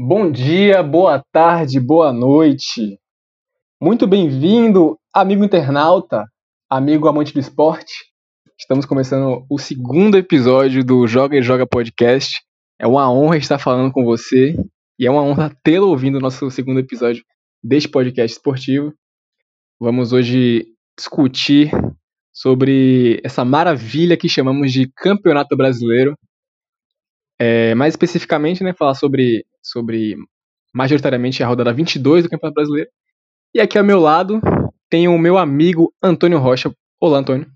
Bom dia, boa tarde, boa noite. Muito bem-vindo, amigo internauta, amigo amante do esporte. Estamos começando o segundo episódio do Joga e Joga Podcast. É uma honra estar falando com você e é uma honra tê-lo ouvindo o nosso segundo episódio deste podcast esportivo. Vamos hoje discutir sobre essa maravilha que chamamos de Campeonato Brasileiro. É, mais especificamente, né, falar sobre, sobre majoritariamente a rodada 22 do Campeonato Brasileiro. E aqui ao meu lado tem o meu amigo Antônio Rocha. Olá, Antônio.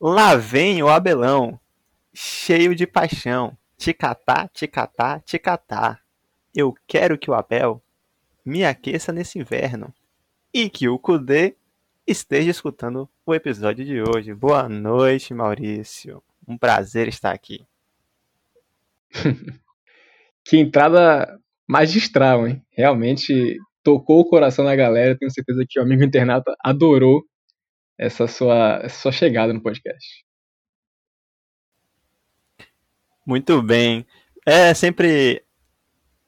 Lá vem o Abelão, cheio de paixão. Ticatá, ticatá, ticatá. Eu quero que o Abel me aqueça nesse inverno e que o Kudê esteja escutando o episódio de hoje. Boa noite, Maurício. Um prazer estar aqui. que entrada magistral, hein? Realmente tocou o coração da galera. Tenho certeza que o amigo internauta adorou essa sua, essa sua chegada no podcast. Muito bem. É sempre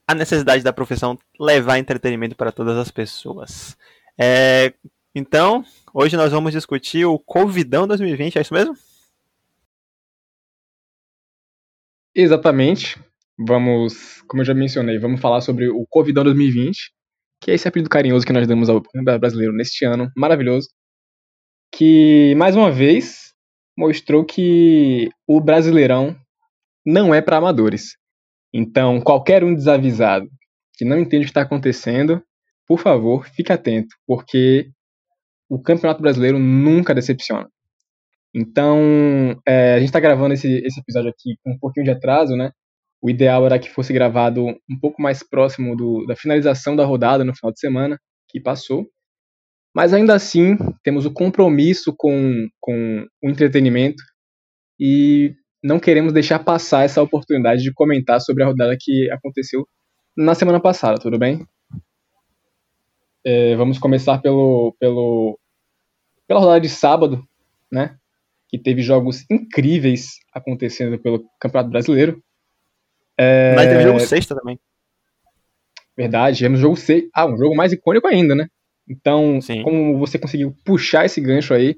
a necessidade da profissão levar entretenimento para todas as pessoas. É, então, hoje nós vamos discutir o Covidão 2020, é isso mesmo? Exatamente. Vamos, como eu já mencionei, vamos falar sobre o Covidão 2020, que é esse apelido carinhoso que nós damos ao brasileiro neste ano, maravilhoso, que mais uma vez mostrou que o Brasileirão não é para amadores. Então, qualquer um desavisado que não entende o que está acontecendo, por favor, fique atento, porque o Campeonato Brasileiro nunca decepciona. Então, é, a gente está gravando esse, esse episódio aqui com um pouquinho de atraso, né? O ideal era que fosse gravado um pouco mais próximo do, da finalização da rodada no final de semana, que passou. Mas ainda assim, temos o compromisso com, com o entretenimento e não queremos deixar passar essa oportunidade de comentar sobre a rodada que aconteceu na semana passada, tudo bem? É, vamos começar pelo, pelo, pela rodada de sábado, né? Que teve jogos incríveis acontecendo pelo Campeonato Brasileiro. É... Mas teve jogo sexta também. Verdade, tivemos jogo sexta. Ah, um jogo mais icônico ainda, né? Então, Sim. como você conseguiu puxar esse gancho aí,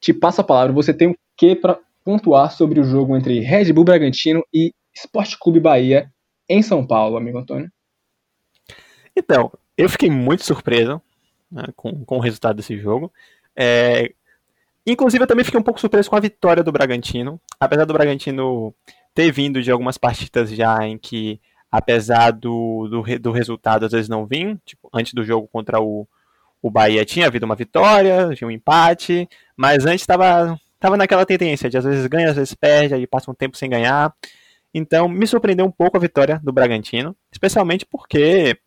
te passo a palavra. Você tem o que para pontuar sobre o jogo entre Red Bull Bragantino e Esporte Clube Bahia em São Paulo, amigo Antônio? Então, eu fiquei muito surpreso né, com, com o resultado desse jogo. É, inclusive, eu também fiquei um pouco surpreso com a vitória do Bragantino. Apesar do Bragantino ter vindo de algumas partidas já em que, apesar do, do, do resultado às vezes não vir, tipo, antes do jogo contra o, o Bahia tinha havido uma vitória, tinha um empate, mas antes estava tava naquela tendência de às vezes ganha, às vezes perde, aí passa um tempo sem ganhar. Então me surpreendeu um pouco a vitória do Bragantino, especialmente porque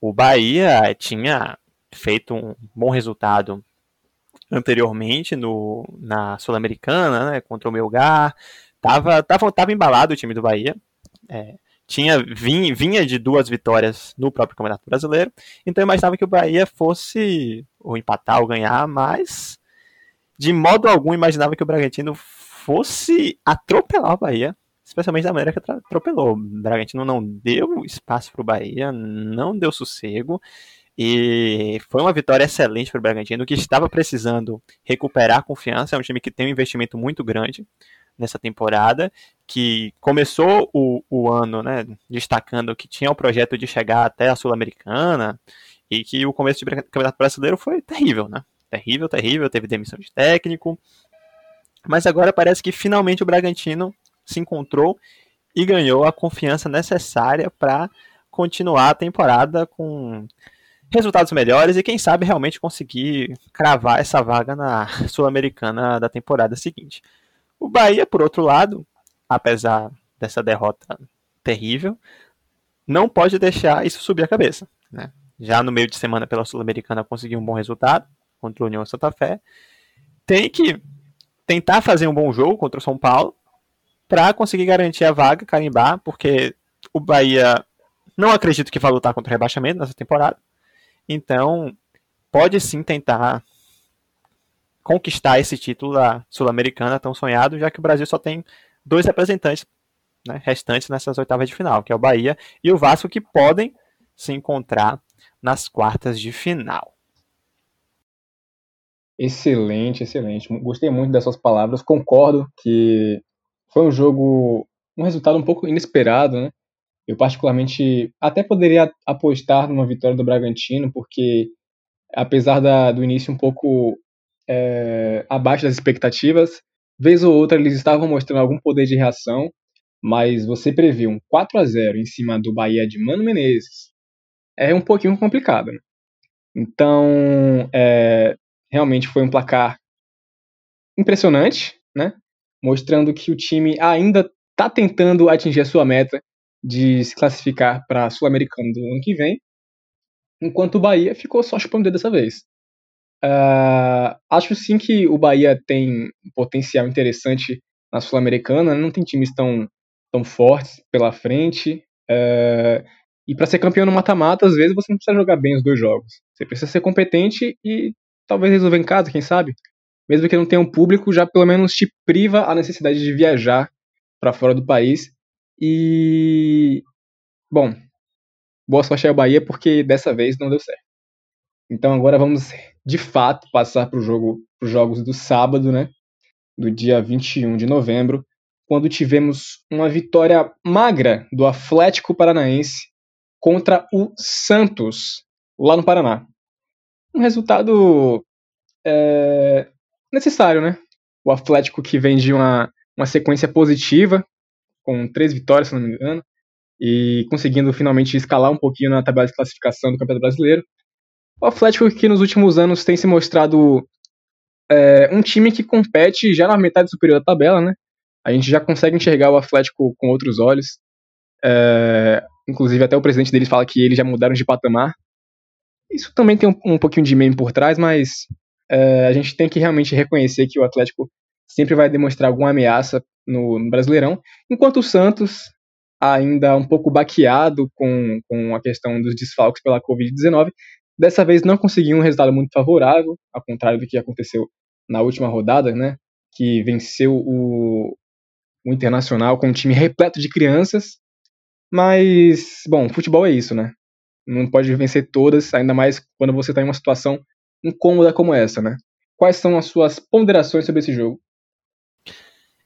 o Bahia tinha feito um bom resultado anteriormente no, na Sul-Americana, né, contra o Melgar. Tava, tava, tava embalado o time do Bahia. É, tinha vinha, vinha de duas vitórias no próprio Campeonato Brasileiro. Então eu imaginava que o Bahia fosse ou empatar ou ganhar, mas de modo algum imaginava que o Bragantino fosse atropelar o Bahia, especialmente da maneira que atropelou. O Bragantino não deu espaço para o Bahia, não deu sossego. E foi uma vitória excelente para o Bragantino, que estava precisando recuperar a confiança. É um time que tem um investimento muito grande nessa temporada, que começou o, o ano né, destacando que tinha o projeto de chegar até a Sul-Americana e que o começo do Campeonato Brasileiro foi terrível, né? terrível, terrível, teve demissão de técnico. Mas agora parece que finalmente o Bragantino se encontrou e ganhou a confiança necessária para continuar a temporada com resultados melhores e quem sabe realmente conseguir cravar essa vaga na Sul-Americana da temporada seguinte. O Bahia, por outro lado, apesar dessa derrota terrível, não pode deixar isso subir a cabeça. Né? Já no meio de semana pela Sul-Americana conseguiu um bom resultado, contra o União Santa Fé. Tem que tentar fazer um bom jogo contra o São Paulo para conseguir garantir a vaga, carimbar, porque o Bahia não acredito que vai lutar contra o rebaixamento nessa temporada. Então, pode sim tentar conquistar esse título da Sul-Americana tão sonhado, já que o Brasil só tem dois representantes né, restantes nessas oitavas de final, que é o Bahia e o Vasco, que podem se encontrar nas quartas de final. Excelente, excelente. Gostei muito dessas palavras. Concordo que foi um jogo, um resultado um pouco inesperado, né? Eu particularmente até poderia apostar numa vitória do Bragantino, porque apesar da, do início um pouco é, abaixo das expectativas, vez ou outra eles estavam mostrando algum poder de reação, mas você previu um 4 a 0 em cima do Bahia de Mano Menezes. É um pouquinho complicado. Né? Então, é, realmente foi um placar impressionante, né? Mostrando que o time ainda está tentando atingir a sua meta de se classificar para a Sul-Americana do ano que vem, enquanto o Bahia ficou só chupando dessa vez. Uh, acho sim que o Bahia tem potencial interessante na Sul-Americana, não tem times tão, tão fortes pela frente. Uh, e para ser campeão no mata-mata, às vezes você não precisa jogar bem os dois jogos. Você precisa ser competente e talvez resolver em casa, quem sabe? Mesmo que não tenha um público, já pelo menos te priva a necessidade de viajar para fora do país. E. Bom, boa sorte ao Bahia, porque dessa vez não deu certo. Então agora vamos de fato passar para jogo, os jogos do sábado, né? Do dia 21 de novembro, quando tivemos uma vitória magra do Atlético Paranaense contra o Santos, lá no Paraná um resultado é, necessário, né? O Atlético que vem de uma, uma sequência positiva, com três vitórias, se não me engano, e conseguindo finalmente escalar um pouquinho na tabela de classificação do Campeonato Brasileiro. O Atlético que nos últimos anos tem se mostrado é, um time que compete já na metade superior da tabela, né? A gente já consegue enxergar o Atlético com outros olhos. É, inclusive até o presidente deles fala que eles já mudaram de patamar. Isso também tem um, um pouquinho de meme por trás, mas é, a gente tem que realmente reconhecer que o Atlético sempre vai demonstrar alguma ameaça no, no Brasileirão, enquanto o Santos, ainda um pouco baqueado com, com a questão dos desfalques pela Covid-19, dessa vez não conseguiu um resultado muito favorável, ao contrário do que aconteceu na última rodada, né, que venceu o, o Internacional com um time repleto de crianças. Mas, bom, futebol é isso, né? não pode vencer todas, ainda mais quando você está em uma situação incômoda como essa, né? Quais são as suas ponderações sobre esse jogo?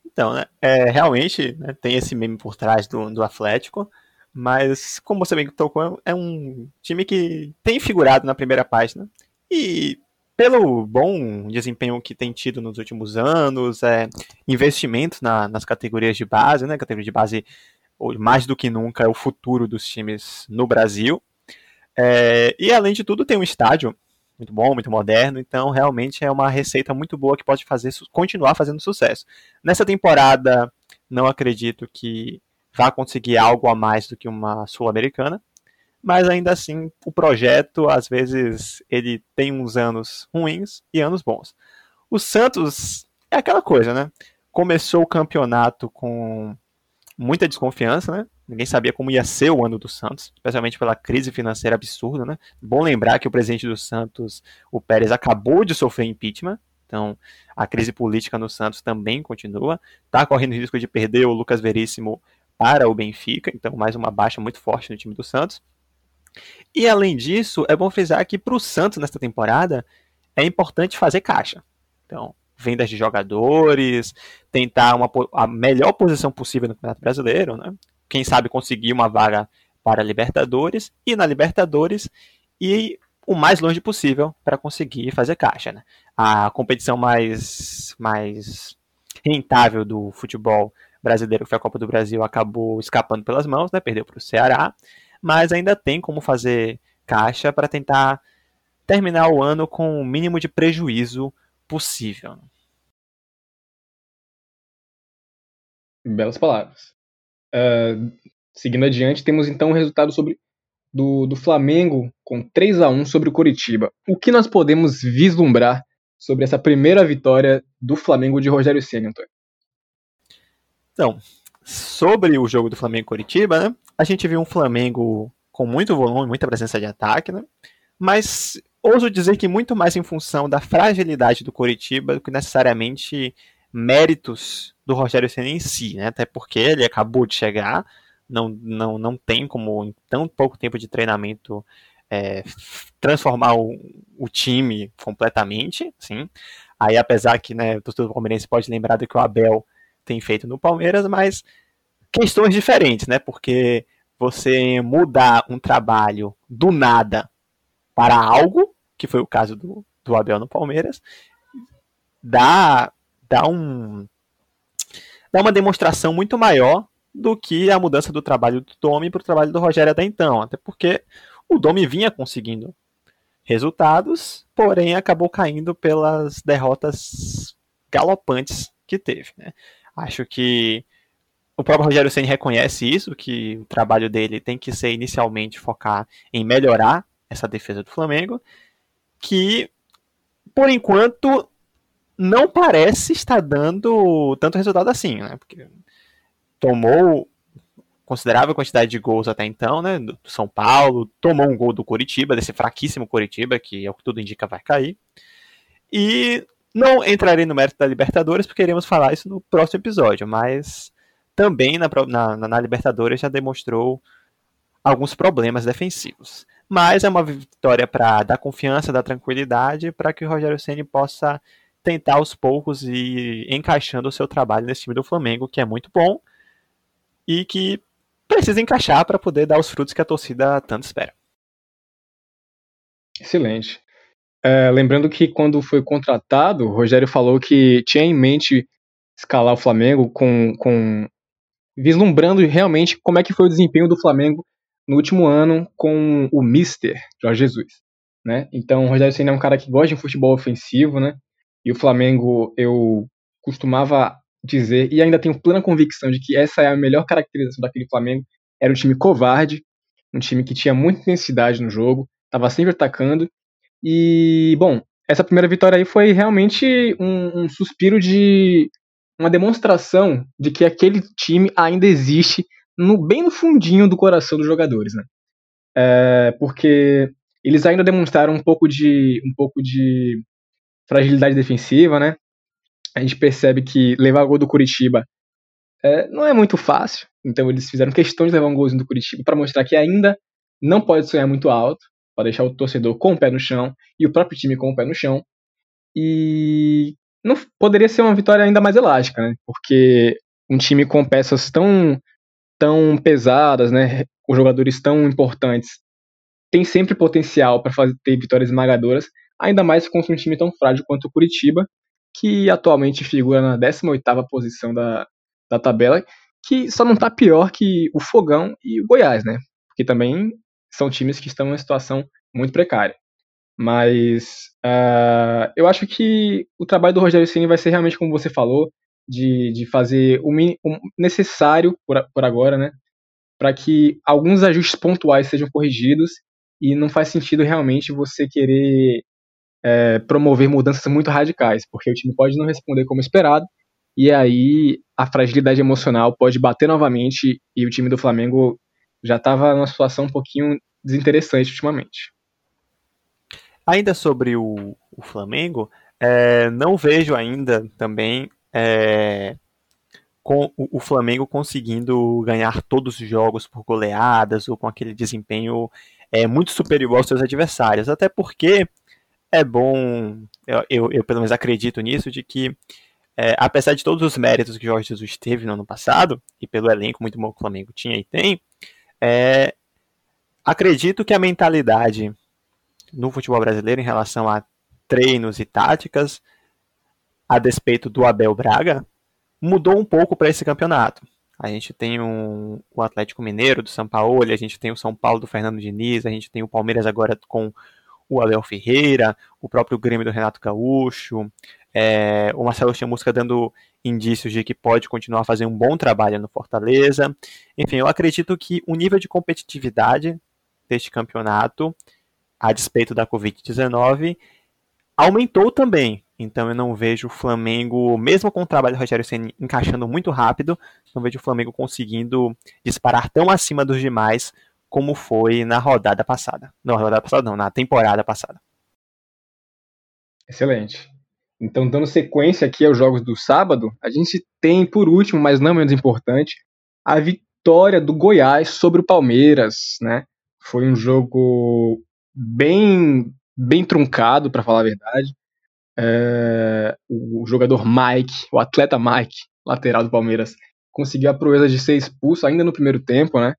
Então, né, é, realmente né, tem esse meme por trás do, do Atlético, mas como você bem tocou, é um time que tem figurado na primeira página e pelo bom desempenho que tem tido nos últimos anos, é, investimentos na, nas categorias de base, né, categoria de base mais do que nunca é o futuro dos times no Brasil. É, e além de tudo, tem um estádio muito bom, muito moderno, então realmente é uma receita muito boa que pode fazer continuar fazendo sucesso. Nessa temporada, não acredito que vá conseguir algo a mais do que uma sul-americana, mas ainda assim o projeto às vezes ele tem uns anos ruins e anos bons. O Santos é aquela coisa, né? Começou o campeonato com muita desconfiança, né? Ninguém sabia como ia ser o ano do Santos, especialmente pela crise financeira absurda, né? Bom lembrar que o presidente do Santos, o Pérez, acabou de sofrer impeachment, então a crise política no Santos também continua. Está correndo risco de perder o Lucas Veríssimo para o Benfica, então mais uma baixa muito forte no time do Santos. E além disso, é bom frisar que para o Santos nesta temporada é importante fazer caixa. Então, vendas de jogadores, tentar uma, a melhor posição possível no Campeonato Brasileiro, né? quem sabe conseguir uma vaga para a Libertadores e na Libertadores e o mais longe possível para conseguir fazer caixa. Né? A competição mais, mais rentável do futebol brasileiro, que foi a Copa do Brasil, acabou escapando pelas mãos, né? perdeu para o Ceará, mas ainda tem como fazer caixa para tentar terminar o ano com o mínimo de prejuízo possível. Belas palavras. Uh, seguindo adiante, temos então o resultado sobre do, do Flamengo com 3 a 1 sobre o Coritiba. O que nós podemos vislumbrar sobre essa primeira vitória do Flamengo de Rogério Ceni, Antônio? Então, sobre o jogo do Flamengo Coritiba, né? A gente viu um Flamengo com muito volume, muita presença de ataque, né? Mas ouso dizer que muito mais em função da fragilidade do Coritiba do que necessariamente méritos do Rogério Senna em si, né? Até porque ele acabou de chegar, não, não, não tem como em tão pouco tempo de treinamento é, transformar o, o, time completamente, sim. Aí, apesar que né, o torcedor palmeirense pode lembrar do que o Abel tem feito no Palmeiras, mas questões diferentes, né? Porque você mudar um trabalho do nada para algo, que foi o caso do, do Abel no Palmeiras, dá, dá um dá uma demonstração muito maior do que a mudança do trabalho do Domi para o trabalho do Rogério até então. Até porque o Domi vinha conseguindo resultados, porém acabou caindo pelas derrotas galopantes que teve. Né? Acho que o próprio Rogério Senna reconhece isso, que o trabalho dele tem que ser inicialmente focar em melhorar essa defesa do Flamengo, que por enquanto não parece estar dando tanto resultado assim, né? Porque tomou considerável quantidade de gols até então, né? Do São Paulo, tomou um gol do Coritiba, desse fraquíssimo Coritiba, que é o que tudo indica vai cair. E não entrarei no mérito da Libertadores, porque iremos falar isso no próximo episódio, mas também na, na, na Libertadores já demonstrou alguns problemas defensivos. Mas é uma vitória para dar confiança, dar tranquilidade, para que o Rogério Ceni possa tentar aos poucos e encaixando o seu trabalho nesse time do Flamengo, que é muito bom e que precisa encaixar para poder dar os frutos que a torcida tanto espera. Excelente. É, lembrando que quando foi contratado, o Rogério falou que tinha em mente escalar o Flamengo com, com vislumbrando realmente como é que foi o desempenho do Flamengo no último ano com o Mister Jorge Jesus, né? Então, o Rogério Senna é um cara que gosta de futebol ofensivo, né? E o Flamengo, eu costumava dizer, e ainda tenho plena convicção de que essa é a melhor caracterização daquele Flamengo, era um time covarde, um time que tinha muita intensidade no jogo, estava sempre atacando. E, bom, essa primeira vitória aí foi realmente um, um, suspiro de. uma demonstração de que aquele time ainda existe no, bem no fundinho do coração dos jogadores, né? É, porque eles ainda demonstraram um pouco de. um pouco de fragilidade defensiva, né? A gente percebe que levar gol do Curitiba é, não é muito fácil, então eles fizeram questão de levar um golzinho do Curitiba para mostrar que ainda não pode sonhar muito alto, para deixar o torcedor com o pé no chão e o próprio time com o pé no chão. E não poderia ser uma vitória ainda mais elástica, né? Porque um time com peças tão tão pesadas, né? Os jogadores tão importantes tem sempre potencial para ter vitórias esmagadoras, ainda mais contra um time tão frágil quanto o Curitiba, que atualmente figura na 18ª posição da, da tabela, que só não está pior que o Fogão e o Goiás, né? Porque também são times que estão em uma situação muito precária. Mas uh, eu acho que o trabalho do Rogério Ceni vai ser realmente como você falou, de, de fazer o, o necessário por, por agora, né? Para que alguns ajustes pontuais sejam corrigidos e não faz sentido realmente você querer é, promover mudanças muito radicais, porque o time pode não responder como esperado, e aí a fragilidade emocional pode bater novamente e o time do Flamengo já estava numa situação um pouquinho desinteressante ultimamente. Ainda sobre o, o Flamengo, é, não vejo ainda também é, com o, o, Flamengo conseguindo ganhar todos os jogos por goleadas ou com aquele desempenho é, muito superior aos seus adversários. Até porque é bom, eu, eu, eu, pelo menos acredito nisso, de que é, apesar de todos os méritos que Jorge Jesus teve no ano passado, e pelo elenco muito bom que o Flamengo tinha e tem, é, acredito que a mentalidade no futebol brasileiro em relação a treinos e táticas, a despeito do Abel Braga, mudou um pouco para esse campeonato. A gente tem um, o Atlético Mineiro do São Paulo, a gente tem o São Paulo do Fernando Diniz, a gente tem o Palmeiras agora com o Abel Ferreira, o próprio Grêmio do Renato Gaúcho, é, o Marcelo Chamusca dando indícios de que pode continuar a fazer um bom trabalho no Fortaleza. Enfim, eu acredito que o nível de competitividade deste campeonato, a despeito da Covid-19, aumentou também. Então eu não vejo o Flamengo, mesmo com o trabalho do Rogério Senna encaixando muito rápido, não vejo o Flamengo conseguindo disparar tão acima dos demais como foi na rodada passada. Na rodada passada não, na temporada passada. Excelente. Então, dando sequência aqui aos jogos do sábado, a gente tem, por último, mas não menos importante, a vitória do Goiás sobre o Palmeiras, né? Foi um jogo bem, bem truncado, para falar a verdade. É, o jogador Mike, o atleta Mike, lateral do Palmeiras, conseguiu a proeza de ser expulso ainda no primeiro tempo, né?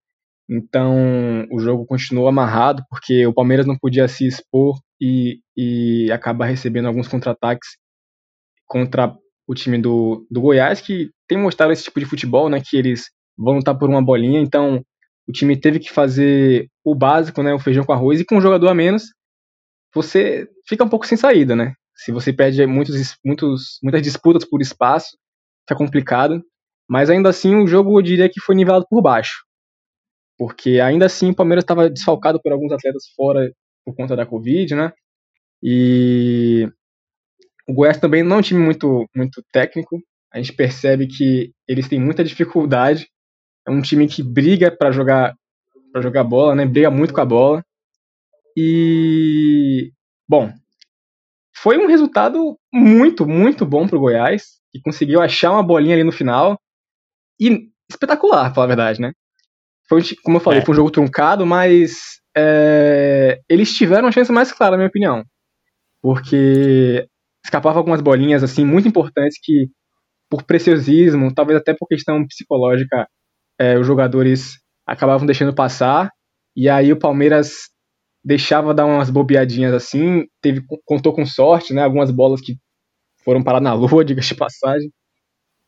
Então o jogo continuou amarrado porque o Palmeiras não podia se expor e, e acabar recebendo alguns contra-ataques contra o time do, do Goiás, que tem mostrado esse tipo de futebol, né? Que eles vão lutar por uma bolinha. Então o time teve que fazer o básico, né? O feijão com arroz, e com um jogador a menos, você fica um pouco sem saída, né? Se você perde muitos, muitos, muitas disputas por espaço, fica complicado. Mas ainda assim, o jogo eu diria que foi nivelado por baixo. Porque ainda assim o Palmeiras estava desfalcado por alguns atletas fora por conta da Covid, né? E o Goiás também não é um time muito, muito técnico. A gente percebe que eles têm muita dificuldade. É um time que briga para jogar para jogar bola, né? Briga muito com a bola. E bom, foi um resultado muito, muito bom para o Goiás, que conseguiu achar uma bolinha ali no final. E espetacular, pra falar a verdade, né? Foi, como eu falei, é. foi um jogo truncado, mas é, eles tiveram uma chance mais clara, na minha opinião. Porque escapava algumas bolinhas assim muito importantes que, por preciosismo, talvez até por questão psicológica, é, os jogadores acabavam deixando passar. E aí o Palmeiras deixava dar umas bobeadinhas assim, teve, contou com sorte, né? Algumas bolas que foram parar na lua, diga de passagem.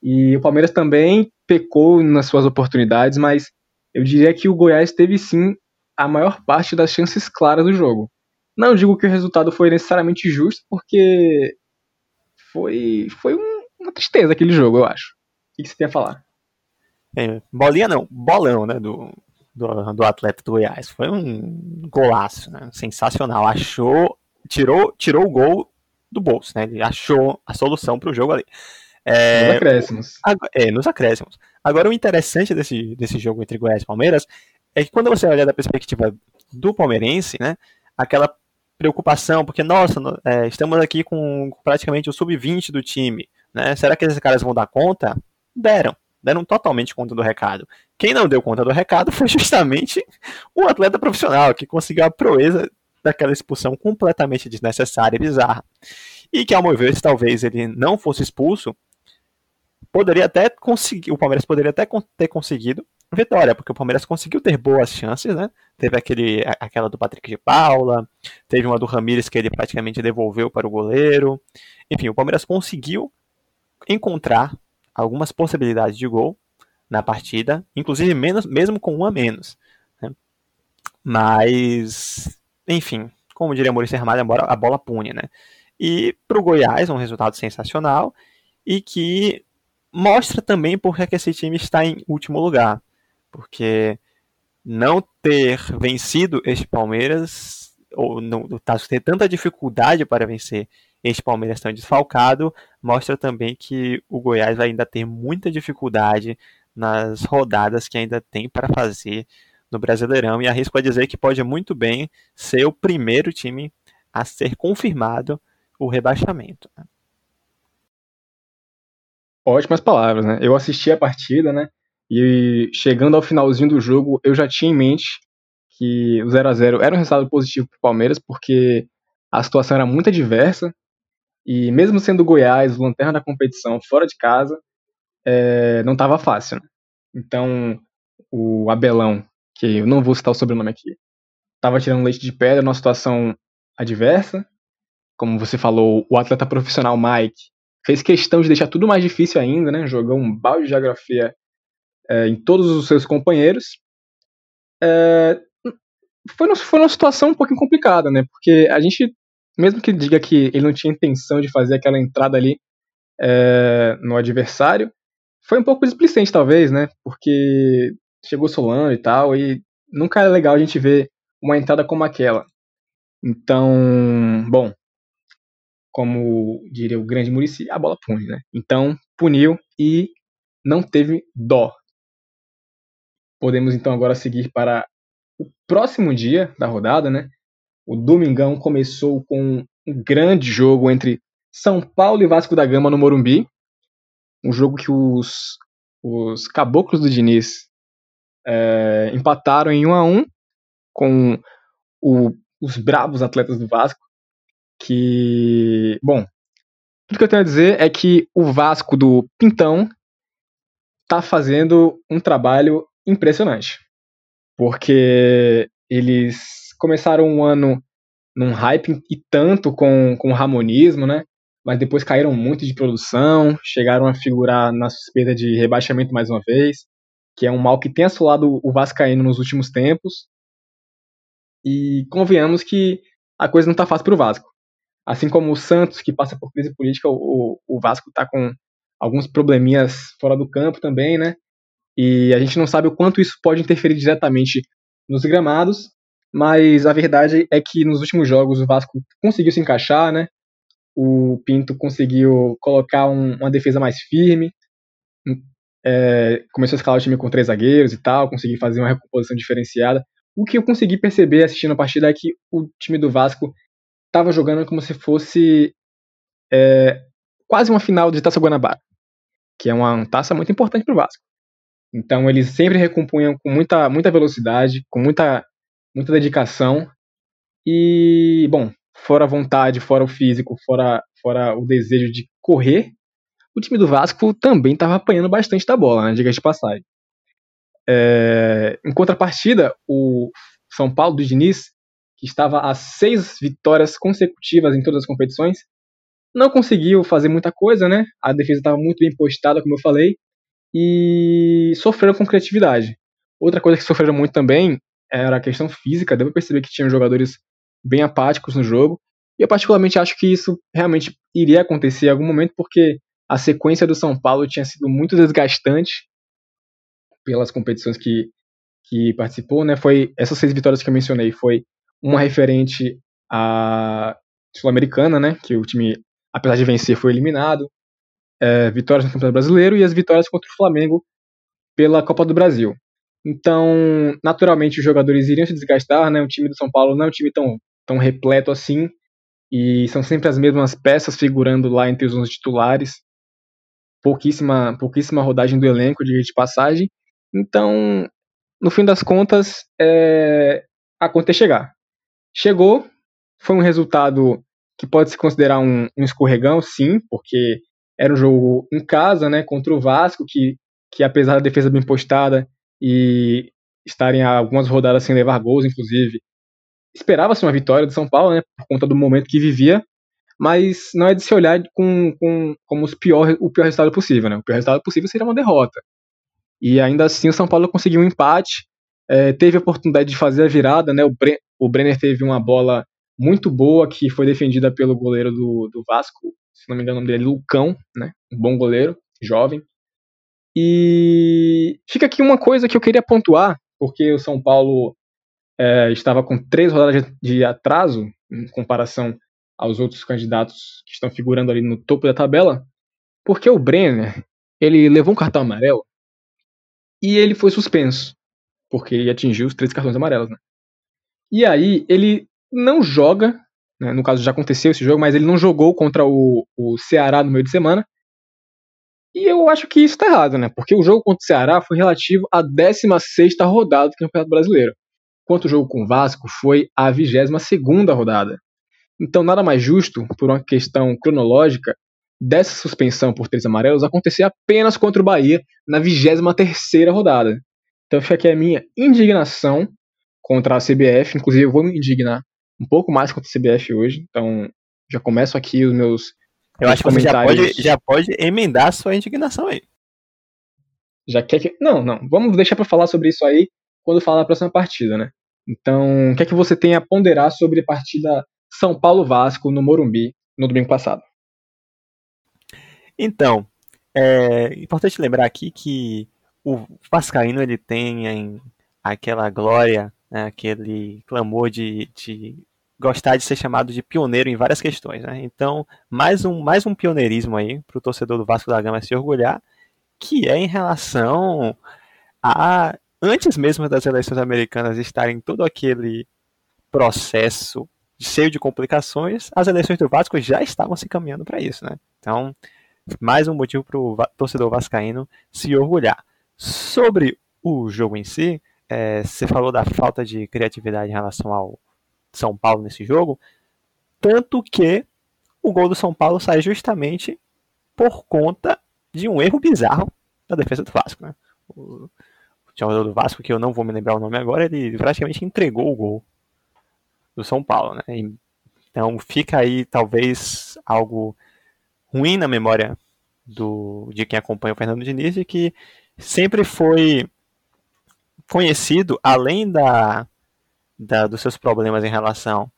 E o Palmeiras também pecou nas suas oportunidades, mas eu diria que o Goiás teve sim a maior parte das chances claras do jogo. Não digo que o resultado foi necessariamente justo, porque foi, foi um, uma tristeza aquele jogo, eu acho. O que você tem a falar? É, bolinha não, bolão, né, do, do, do atleta do Goiás. Foi um golaço, né? Sensacional. Achou, tirou, tirou o gol do bolso, né? Ele achou a solução para o jogo ali. É, nos acréscimos. é, nos acréscimos. Agora, o interessante desse, desse jogo entre Goiás e Palmeiras é que quando você olha da perspectiva do palmeirense, né? Aquela preocupação, porque, nossa, é, estamos aqui com praticamente o sub-20 do time, né? Será que esses caras vão dar conta? Deram deram totalmente conta do recado. Quem não deu conta do recado foi justamente o atleta profissional, que conseguiu a proeza daquela expulsão completamente desnecessária e bizarra. E que, ao meu ver, se talvez ele não fosse expulso, poderia até conseguir, o Palmeiras poderia até ter conseguido vitória, porque o Palmeiras conseguiu ter boas chances, né? Teve aquele, aquela do Patrick de Paula, teve uma do Ramires que ele praticamente devolveu para o goleiro. Enfim, o Palmeiras conseguiu encontrar algumas possibilidades de gol na partida, inclusive menos, mesmo com um a menos. Né? Mas, enfim, como diria Maurício Armada, a bola pune, né? E para o Goiás, um resultado sensacional e que mostra também porque que esse time está em último lugar. Porque não ter vencido este Palmeiras, ou não tá, ter tanta dificuldade para vencer este Palmeiras tão desfalcado, mostra também que o Goiás vai ainda ter muita dificuldade nas rodadas que ainda tem para fazer no Brasileirão e arrisco a dizer que pode muito bem ser o primeiro time a ser confirmado o rebaixamento. Né? Ótimas palavras, né? Eu assisti a partida, né? E chegando ao finalzinho do jogo, eu já tinha em mente que o 0 a 0 era um resultado positivo para o Palmeiras, porque a situação era muito adversa. E mesmo sendo Goiás, lanterna da competição, fora de casa, é, não estava fácil. Né? Então, o Abelão, que eu não vou citar o sobrenome aqui, estava tirando leite de pedra numa situação adversa. Como você falou, o atleta profissional Mike fez questão de deixar tudo mais difícil ainda, né? Jogou um balde de geografia é, em todos os seus companheiros. É, foi, foi uma situação um pouquinho complicada, né? Porque a gente mesmo que diga que ele não tinha intenção de fazer aquela entrada ali é, no adversário, foi um pouco displicente, talvez, né? Porque chegou Solano e tal, e nunca é legal a gente ver uma entrada como aquela. Então, bom, como diria o grande Murici, a bola pune, né? Então, puniu e não teve dó. Podemos então agora seguir para o próximo dia da rodada, né? O Domingão começou com um grande jogo entre São Paulo e Vasco da Gama no Morumbi. Um jogo que os, os caboclos do Diniz é, empataram em 1 a 1 com o, os bravos atletas do Vasco. Que, bom, tudo que eu tenho a dizer é que o Vasco do Pintão tá fazendo um trabalho impressionante. Porque eles começaram um ano num hype e tanto com, com o Ramonismo, né? Mas depois caíram muito de produção, chegaram a figurar na suspeita de rebaixamento mais uma vez, que é um mal que tem assolado o Vascaíno nos últimos tempos. E convenhamos que a coisa não tá fácil pro Vasco. Assim como o Santos, que passa por crise política, o, o Vasco tá com alguns probleminhas fora do campo também, né? E a gente não sabe o quanto isso pode interferir diretamente nos gramados, mas a verdade é que nos últimos jogos o Vasco conseguiu se encaixar, né? O Pinto conseguiu colocar um, uma defesa mais firme, é, começou a escalar o time com três zagueiros e tal, conseguiu fazer uma recomposição diferenciada. O que eu consegui perceber assistindo a partida é que o time do Vasco estava jogando como se fosse é, quase uma final de Taça Guanabara, que é uma taça muito importante para o Vasco. Então eles sempre recompunham com muita, muita velocidade, com muita muita dedicação e, bom, fora a vontade, fora o físico, fora, fora o desejo de correr, o time do Vasco também estava apanhando bastante da bola, né, diga de passagem. É, em contrapartida, o São Paulo do Diniz, que estava a seis vitórias consecutivas em todas as competições, não conseguiu fazer muita coisa, né? A defesa estava muito bem postada, como eu falei, e sofreram com criatividade. Outra coisa que sofreram muito também era a questão física, deu pra perceber que tinham jogadores bem apáticos no jogo. E eu particularmente acho que isso realmente iria acontecer em algum momento, porque a sequência do São Paulo tinha sido muito desgastante pelas competições que, que participou, né? Foi essas seis vitórias que eu mencionei, foi uma referente à Sul-Americana, né? Que o time, apesar de vencer, foi eliminado. É, vitórias no Campeonato Brasileiro e as vitórias contra o Flamengo pela Copa do Brasil. Então, naturalmente, os jogadores iriam se desgastar, né? O time do São Paulo não é um time tão, tão repleto assim, e são sempre as mesmas peças figurando lá entre os 11 titulares. Pouquíssima, pouquíssima rodagem do elenco, de passagem. Então, no fim das contas, é, a conta é chegar. Chegou, foi um resultado que pode se considerar um, um escorregão, sim, porque era um jogo em casa, né, contra o Vasco, que, que apesar da defesa bem postada, e estarem algumas rodadas sem levar gols, inclusive. Esperava-se uma vitória do São Paulo, né, por conta do momento que vivia, mas não é de se olhar com, com como os pior, o pior resultado possível. Né? O pior resultado possível seria uma derrota. E ainda assim o São Paulo conseguiu um empate, é, teve a oportunidade de fazer a virada, né? o, Bre o Brenner teve uma bola muito boa que foi defendida pelo goleiro do, do Vasco, se não me engano o nome dele é Lucão, né? um bom goleiro, jovem, e fica aqui uma coisa que eu queria pontuar, porque o São Paulo é, estava com três rodadas de atraso em comparação aos outros candidatos que estão figurando ali no topo da tabela, porque o Brenner ele levou um cartão amarelo e ele foi suspenso, porque ele atingiu os três cartões amarelos. Né? E aí ele não joga, né, no caso já aconteceu esse jogo, mas ele não jogou contra o, o Ceará no meio de semana, e eu acho que isso tá errado, né? Porque o jogo contra o Ceará foi relativo à 16 rodada do Campeonato Brasileiro, enquanto o jogo com o Vasco foi a 22 rodada. Então, nada mais justo, por uma questão cronológica, dessa suspensão por três amarelos acontecer apenas contra o Bahia na 23 rodada. Então, fica aqui a minha indignação contra a CBF. Inclusive, eu vou me indignar um pouco mais contra a CBF hoje. Então, já começo aqui os meus eu acho que você já pode, já pode emendar a sua indignação aí. Já quer que. Não, não. Vamos deixar para falar sobre isso aí quando falar da próxima partida, né? Então, o que é que você tem a ponderar sobre a partida São Paulo-Vasco no Morumbi no domingo passado? Então, é importante lembrar aqui que o Vascaíno ele tem aquela glória, né, aquele clamor de, de gostar de ser chamado de pioneiro em várias questões. Né? Então, mais um, mais um pioneirismo aí para o torcedor do Vasco da Gama se orgulhar, que é em relação a, antes mesmo das eleições americanas estarem todo aquele processo cheio de complicações, as eleições do Vasco já estavam se caminhando para isso, né? Então, mais um motivo para o torcedor vascaíno se orgulhar. Sobre o jogo em si, é, você falou da falta de criatividade em relação ao São Paulo nesse jogo, tanto que o gol do São Paulo sai justamente por conta de um erro bizarro da defesa do Vasco. Né? O, jogador do Vasco, que eu não vou me lembrar o nome agora, ele praticamente entregou o gol do São Paulo. Né? Então fica aí talvez algo ruim na memória do, de quem acompanha o Fernando Diniz, de que sempre foi conhecido, além da, da, dos seus problemas em relação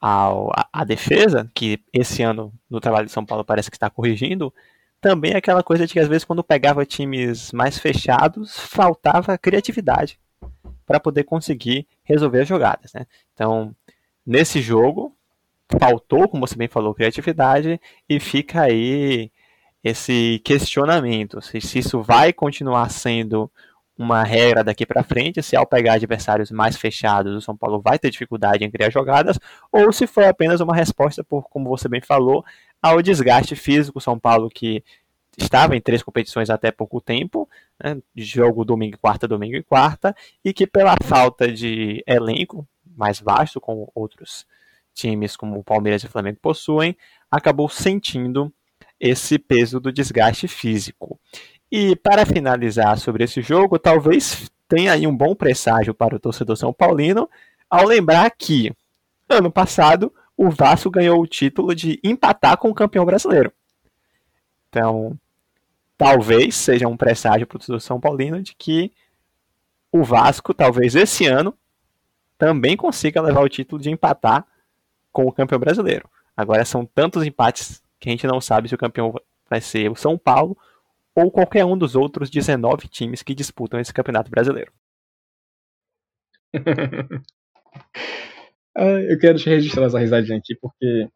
ao, a, a, defesa, que esse ano no trabalho de São Paulo parece que está corrigindo, também aquela coisa de que às vezes quando pegava times mais fechados, faltava criatividade para poder conseguir resolver as jogadas. Né? Então, nesse jogo, faltou, como você bem falou, criatividade e fica aí esse questionamento se, se isso vai continuar sendo uma regra daqui para frente, se ao pegar adversários mais fechados, o São Paulo vai ter dificuldade em criar jogadas, ou se foi apenas uma resposta por, como você bem falou, ao desgaste físico. São Paulo que estava em três competições até pouco tempo, né, jogo domingo, quarta, domingo e quarta, e que pela falta de elenco mais vasto, como outros times como o Palmeiras e o Flamengo possuem, acabou sentindo esse peso do desgaste físico. E para finalizar sobre esse jogo, talvez tenha aí um bom presságio para o torcedor São Paulino, ao lembrar que ano passado o Vasco ganhou o título de empatar com o campeão brasileiro. Então, talvez seja um presságio para o torcedor São Paulino de que o Vasco, talvez esse ano, também consiga levar o título de empatar com o campeão brasileiro. Agora são tantos empates que a gente não sabe se o campeão vai ser o São Paulo ou qualquer um dos outros 19 times que disputam esse campeonato brasileiro. Ah, eu quero registrar essa risadinha aqui porque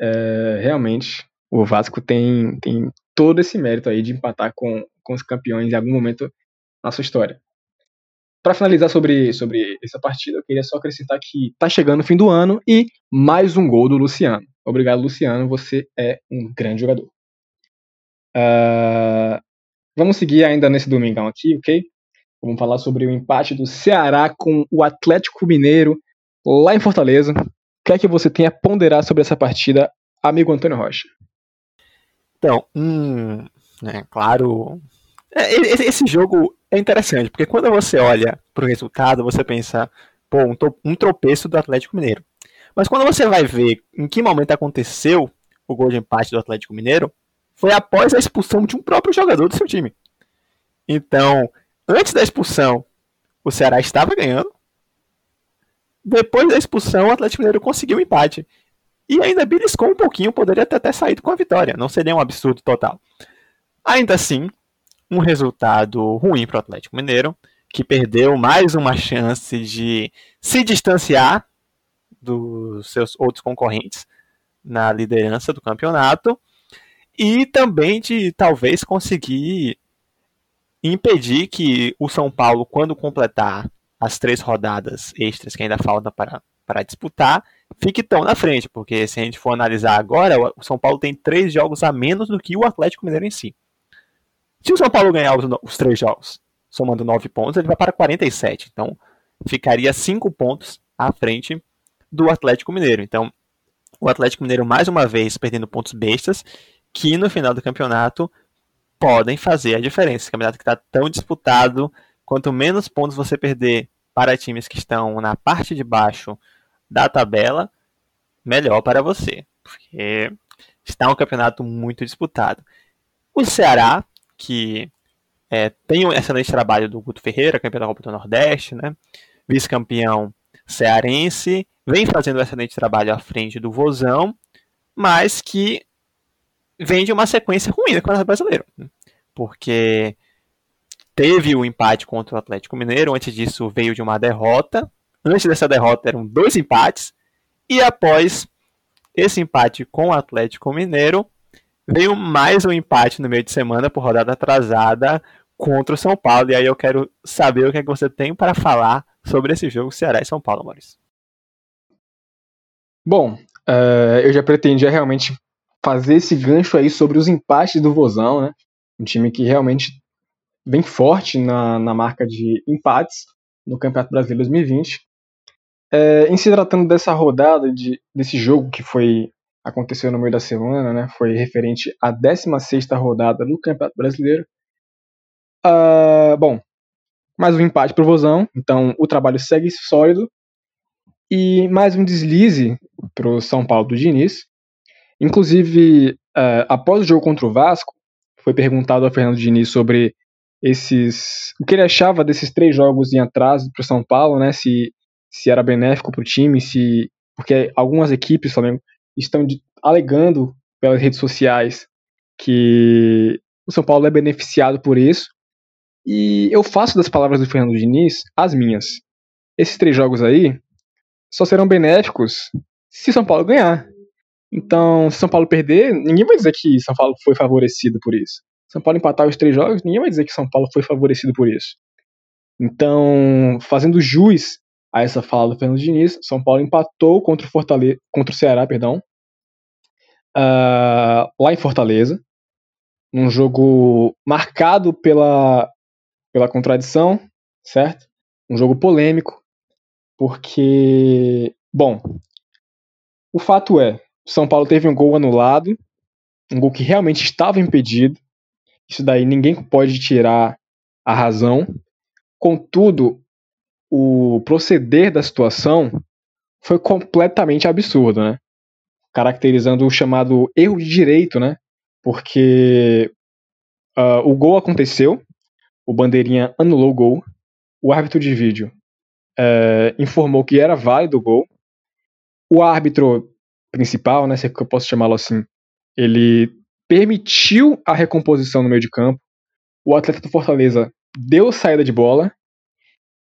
é, realmente o Vasco tem, tem todo esse mérito aí de empatar com, com os campeões em algum momento na sua história. Para finalizar sobre, sobre essa partida, eu queria só acrescentar que tá chegando o fim do ano e mais um gol do Luciano. Obrigado, Luciano, você é um grande jogador. Uh, vamos seguir ainda nesse domingão aqui, ok? Vamos falar sobre o empate do Ceará com o Atlético Mineiro lá em Fortaleza. O que é que você tem a ponderar sobre essa partida, amigo Antônio Rocha? Então, hum, é, claro. Esse jogo é interessante, porque quando você olha para o resultado, você pensa, pô, um tropeço do Atlético Mineiro. Mas quando você vai ver em que momento aconteceu o gol de empate do Atlético Mineiro, foi após a expulsão de um próprio jogador do seu time. Então, antes da expulsão, o Ceará estava ganhando. Depois da expulsão, o Atlético Mineiro conseguiu o um empate. E ainda beliscou um pouquinho, poderia ter até saído com a vitória. Não seria um absurdo total. Ainda assim, um resultado ruim para o Atlético Mineiro, que perdeu mais uma chance de se distanciar dos seus outros concorrentes na liderança do campeonato e também de talvez conseguir impedir que o São Paulo, quando completar as três rodadas extras que ainda faltam para, para disputar, fique tão na frente, porque se a gente for analisar agora, o São Paulo tem três jogos a menos do que o Atlético Mineiro em si. Se o São Paulo ganhar os, os três jogos, somando nove pontos, ele vai para 47. Então, ficaria cinco pontos à frente do Atlético Mineiro. Então, o Atlético Mineiro mais uma vez perdendo pontos bestas que no final do campeonato podem fazer a diferença. Esse campeonato que está tão disputado, quanto menos pontos você perder para times que estão na parte de baixo da tabela, melhor para você, porque está um campeonato muito disputado. O Ceará, que é, tem um excelente trabalho do Guto Ferreira, campeão da Copa do Nordeste, né? vice-campeão cearense, vem fazendo um excelente trabalho à frente do Vozão, mas que vem de uma sequência ruim do Campeonato Brasileiro. Porque teve o empate contra o Atlético Mineiro, antes disso veio de uma derrota. Antes dessa derrota eram dois empates. E após esse empate com o Atlético Mineiro, veio mais um empate no meio de semana por rodada atrasada contra o São Paulo. E aí eu quero saber o que, é que você tem para falar sobre esse jogo Ceará e São Paulo, Maurício. Bom, uh, eu já pretendia realmente fazer esse gancho aí sobre os empates do Vozão, né? Um time que realmente bem forte na, na marca de empates no Campeonato Brasileiro 2020. É, em se tratando dessa rodada, de, desse jogo que foi aconteceu no meio da semana, né, foi referente à 16ª rodada do Campeonato Brasileiro. Uh, bom, mais um empate pro Vozão, então o trabalho segue sólido. E mais um deslize pro São Paulo do Diniz. Inclusive, uh, após o jogo contra o Vasco, foi perguntado ao Fernando Diniz sobre esses. O que ele achava desses três jogos em atraso para o São Paulo, né? Se, se era benéfico para o time, se. Porque algumas equipes Flamengo estão de, alegando pelas redes sociais que o São Paulo é beneficiado por isso. E eu faço das palavras do Fernando Diniz as minhas. Esses três jogos aí só serão benéficos se São Paulo ganhar. Então, se São Paulo perder, ninguém vai dizer que São Paulo foi favorecido por isso. São Paulo empatar os três jogos, ninguém vai dizer que São Paulo foi favorecido por isso. Então, fazendo jus a essa fala do Fernando Diniz, São Paulo empatou contra o, Fortaleza, contra o Ceará, perdão, uh, lá em Fortaleza, num jogo marcado pela, pela contradição, certo? Um jogo polêmico, porque, bom, o fato é, São Paulo teve um gol anulado, um gol que realmente estava impedido, isso daí ninguém pode tirar a razão. Contudo, o proceder da situação foi completamente absurdo, né? Caracterizando o chamado erro de direito, né? Porque uh, o gol aconteceu, o bandeirinha anulou o gol, o árbitro de vídeo uh, informou que era válido o gol, o árbitro principal, né, se é eu posso chamá-lo assim, ele permitiu a recomposição no meio de campo. O atleta do Fortaleza deu saída de bola.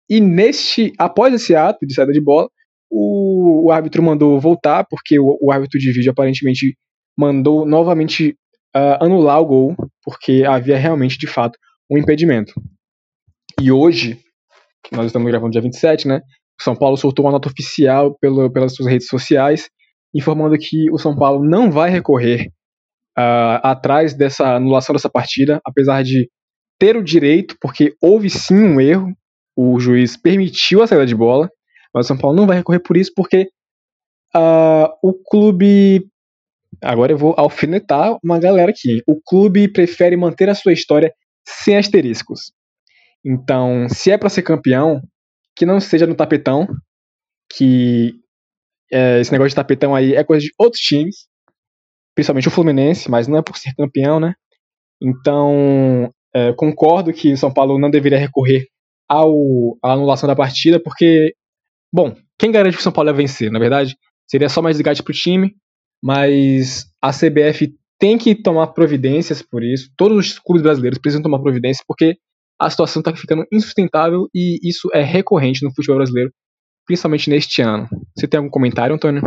E neste, após esse ato de saída de bola, o, o árbitro mandou voltar, porque o, o, árbitro de vídeo aparentemente mandou novamente uh, anular o gol, porque havia realmente, de fato, um impedimento. E hoje, nós estamos gravando dia 27, né? O São Paulo soltou uma nota oficial pelo, pelas suas redes sociais, informando que o São Paulo não vai recorrer uh, atrás dessa anulação dessa partida, apesar de ter o direito, porque houve sim um erro, o juiz permitiu a saída de bola, mas o São Paulo não vai recorrer por isso, porque uh, o clube. Agora eu vou alfinetar uma galera aqui. O clube prefere manter a sua história sem asteriscos. Então, se é para ser campeão, que não seja no tapetão, que é, esse negócio de tapetão aí é coisa de outros times, principalmente o Fluminense, mas não é por ser campeão, né? Então, é, concordo que o São Paulo não deveria recorrer ao, à anulação da partida, porque, bom, quem garante que o São Paulo ia vencer, na verdade? Seria só mais desgaste para o time, mas a CBF tem que tomar providências por isso. Todos os clubes brasileiros precisam tomar providências, porque a situação está ficando insustentável e isso é recorrente no futebol brasileiro, principalmente neste ano. Você tem algum comentário, Antônio?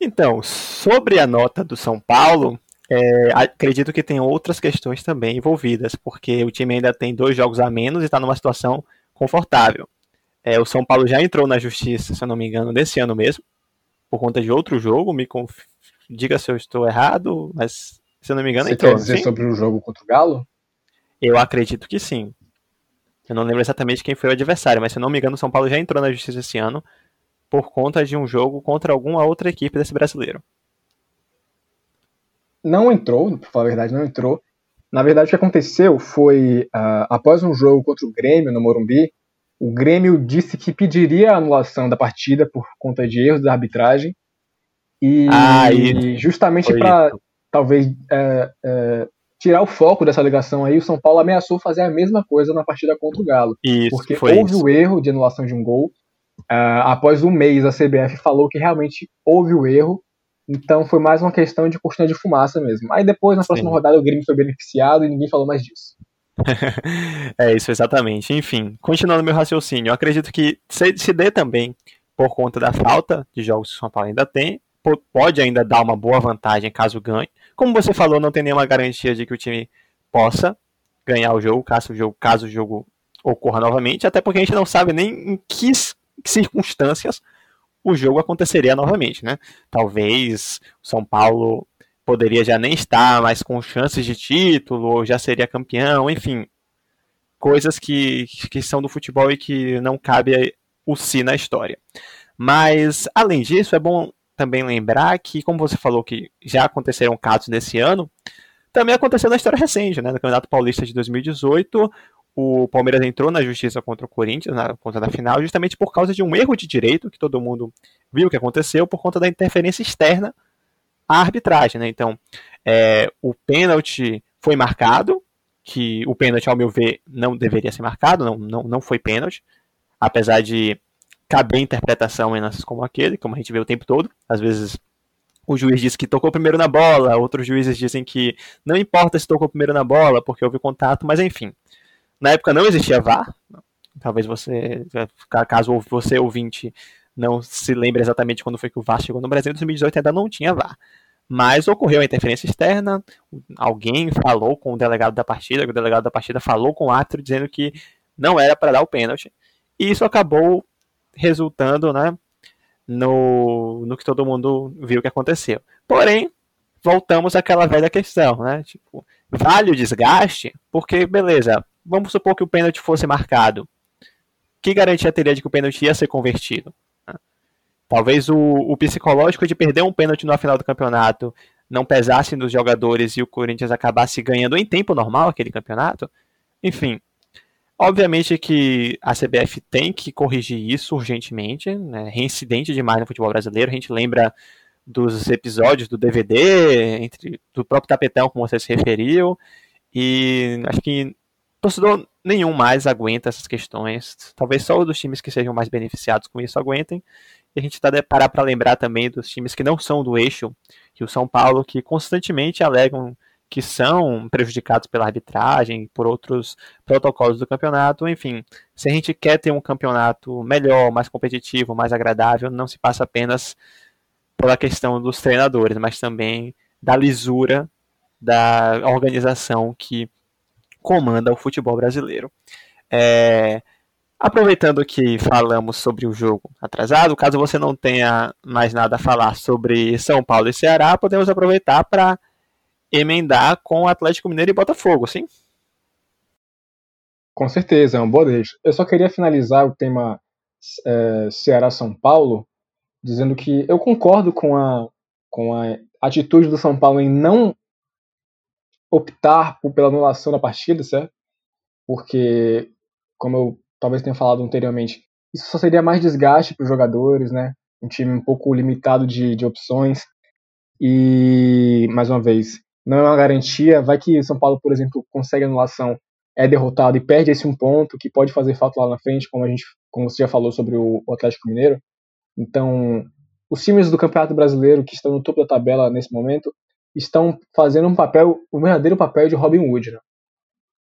Então, sobre a nota do São Paulo, é, acredito que tem outras questões também envolvidas, porque o time ainda tem dois jogos a menos e está numa situação confortável. É, o São Paulo já entrou na justiça, se eu não me engano, nesse ano mesmo, por conta de outro jogo. Me conf... diga se eu estou errado, mas se eu não me engano, Você entrou. quer dizer sim? sobre o jogo contra o Galo? Eu acredito que sim. Eu não lembro exatamente quem foi o adversário, mas se eu não me engano, o São Paulo já entrou na justiça esse ano por conta de um jogo contra alguma outra equipe desse brasileiro. Não entrou, pra falar a verdade, não entrou. Na verdade, o que aconteceu foi, uh, após um jogo contra o Grêmio no Morumbi, o Grêmio disse que pediria a anulação da partida por conta de erros da arbitragem. E ah, justamente para talvez é, é, tirar o foco dessa alegação aí, o São Paulo ameaçou fazer a mesma coisa na partida contra o Galo. Isso, porque houve isso. o erro de anulação de um gol Uh, após um mês, a CBF falou que realmente houve o erro, então foi mais uma questão de cortina de fumaça mesmo. Aí depois, na próxima Sim. rodada, o Grêmio foi beneficiado e ninguém falou mais disso. é isso, exatamente. Enfim, continuando meu raciocínio, eu acredito que se, se dê também por conta da falta de jogos que o São Paulo ainda tem, pode ainda dar uma boa vantagem caso ganhe. Como você falou, não tem nenhuma garantia de que o time possa ganhar o jogo, caso o jogo, caso o jogo ocorra novamente, até porque a gente não sabe nem em que circunstâncias o jogo aconteceria novamente, né? Talvez o São Paulo poderia já nem estar mais com chances de título, ou já seria campeão, enfim. Coisas que, que são do futebol e que não cabe o si na história. Mas, além disso, é bom também lembrar que, como você falou que já aconteceram casos nesse ano, também aconteceu na história recente, né? No Campeonato Paulista de 2018, o Palmeiras entrou na justiça contra o Corinthians, na, contra na final, justamente por causa de um erro de direito, que todo mundo viu que aconteceu, por conta da interferência externa à arbitragem. Né? Então, é, o pênalti foi marcado, que o pênalti, ao meu ver, não deveria ser marcado, não, não, não foi pênalti, apesar de caber interpretação em lances como aquele, como a gente vê o tempo todo. Às vezes o juiz diz que tocou primeiro na bola, outros juízes dizem que não importa se tocou primeiro na bola, porque houve contato, mas enfim. Na época não existia VAR. Talvez você, caso você ouvinte não se lembre exatamente quando foi que o VAR chegou no Brasil, em 2018 ainda não tinha VAR. Mas ocorreu a interferência externa, alguém falou com o delegado da partida, o delegado da partida falou com o árbitro dizendo que não era para dar o pênalti. E isso acabou resultando né, no, no que todo mundo viu que aconteceu. Porém, voltamos àquela velha questão, né? Tipo, vale o desgaste? Porque, beleza, vamos supor que o pênalti fosse marcado. Que garantia teria de que o pênalti ia ser convertido? Talvez o, o psicológico de perder um pênalti na final do campeonato não pesasse nos jogadores e o Corinthians acabasse ganhando em tempo normal aquele campeonato. Enfim, obviamente que a CBF tem que corrigir isso urgentemente, né? reincidente demais no futebol brasileiro. A gente lembra dos episódios do DVD, entre, do próprio tapetão, como você se referiu, e acho que torcedor nenhum mais aguenta essas questões. Talvez só os dos times que sejam mais beneficiados com isso aguentem. E a gente está parar para lembrar também dos times que não são do eixo, que o São Paulo, que constantemente alegam que são prejudicados pela arbitragem, por outros protocolos do campeonato. Enfim, se a gente quer ter um campeonato melhor, mais competitivo, mais agradável, não se passa apenas pela questão dos treinadores, mas também da lisura da organização que comanda o futebol brasileiro. É, aproveitando que falamos sobre o jogo atrasado, caso você não tenha mais nada a falar sobre São Paulo e Ceará, podemos aproveitar para emendar com Atlético Mineiro e Botafogo, sim? Com certeza, é uma boa. Eu só queria finalizar o tema é, Ceará-São Paulo dizendo que eu concordo com a, com a atitude do São Paulo em não optar por, pela anulação da partida, certo? Porque, como eu talvez tenha falado anteriormente, isso só seria mais desgaste para os jogadores, né? Um time um pouco limitado de, de opções. E, mais uma vez, não é uma garantia. Vai que o São Paulo, por exemplo, consegue anulação, é derrotado e perde esse um ponto, que pode fazer falta lá na frente, como a gente, como você já falou sobre o, Atlético Mineiro. Então, os times do Campeonato Brasileiro que estão no topo da tabela nesse momento estão fazendo um papel, um verdadeiro papel de Robin Hood. Né?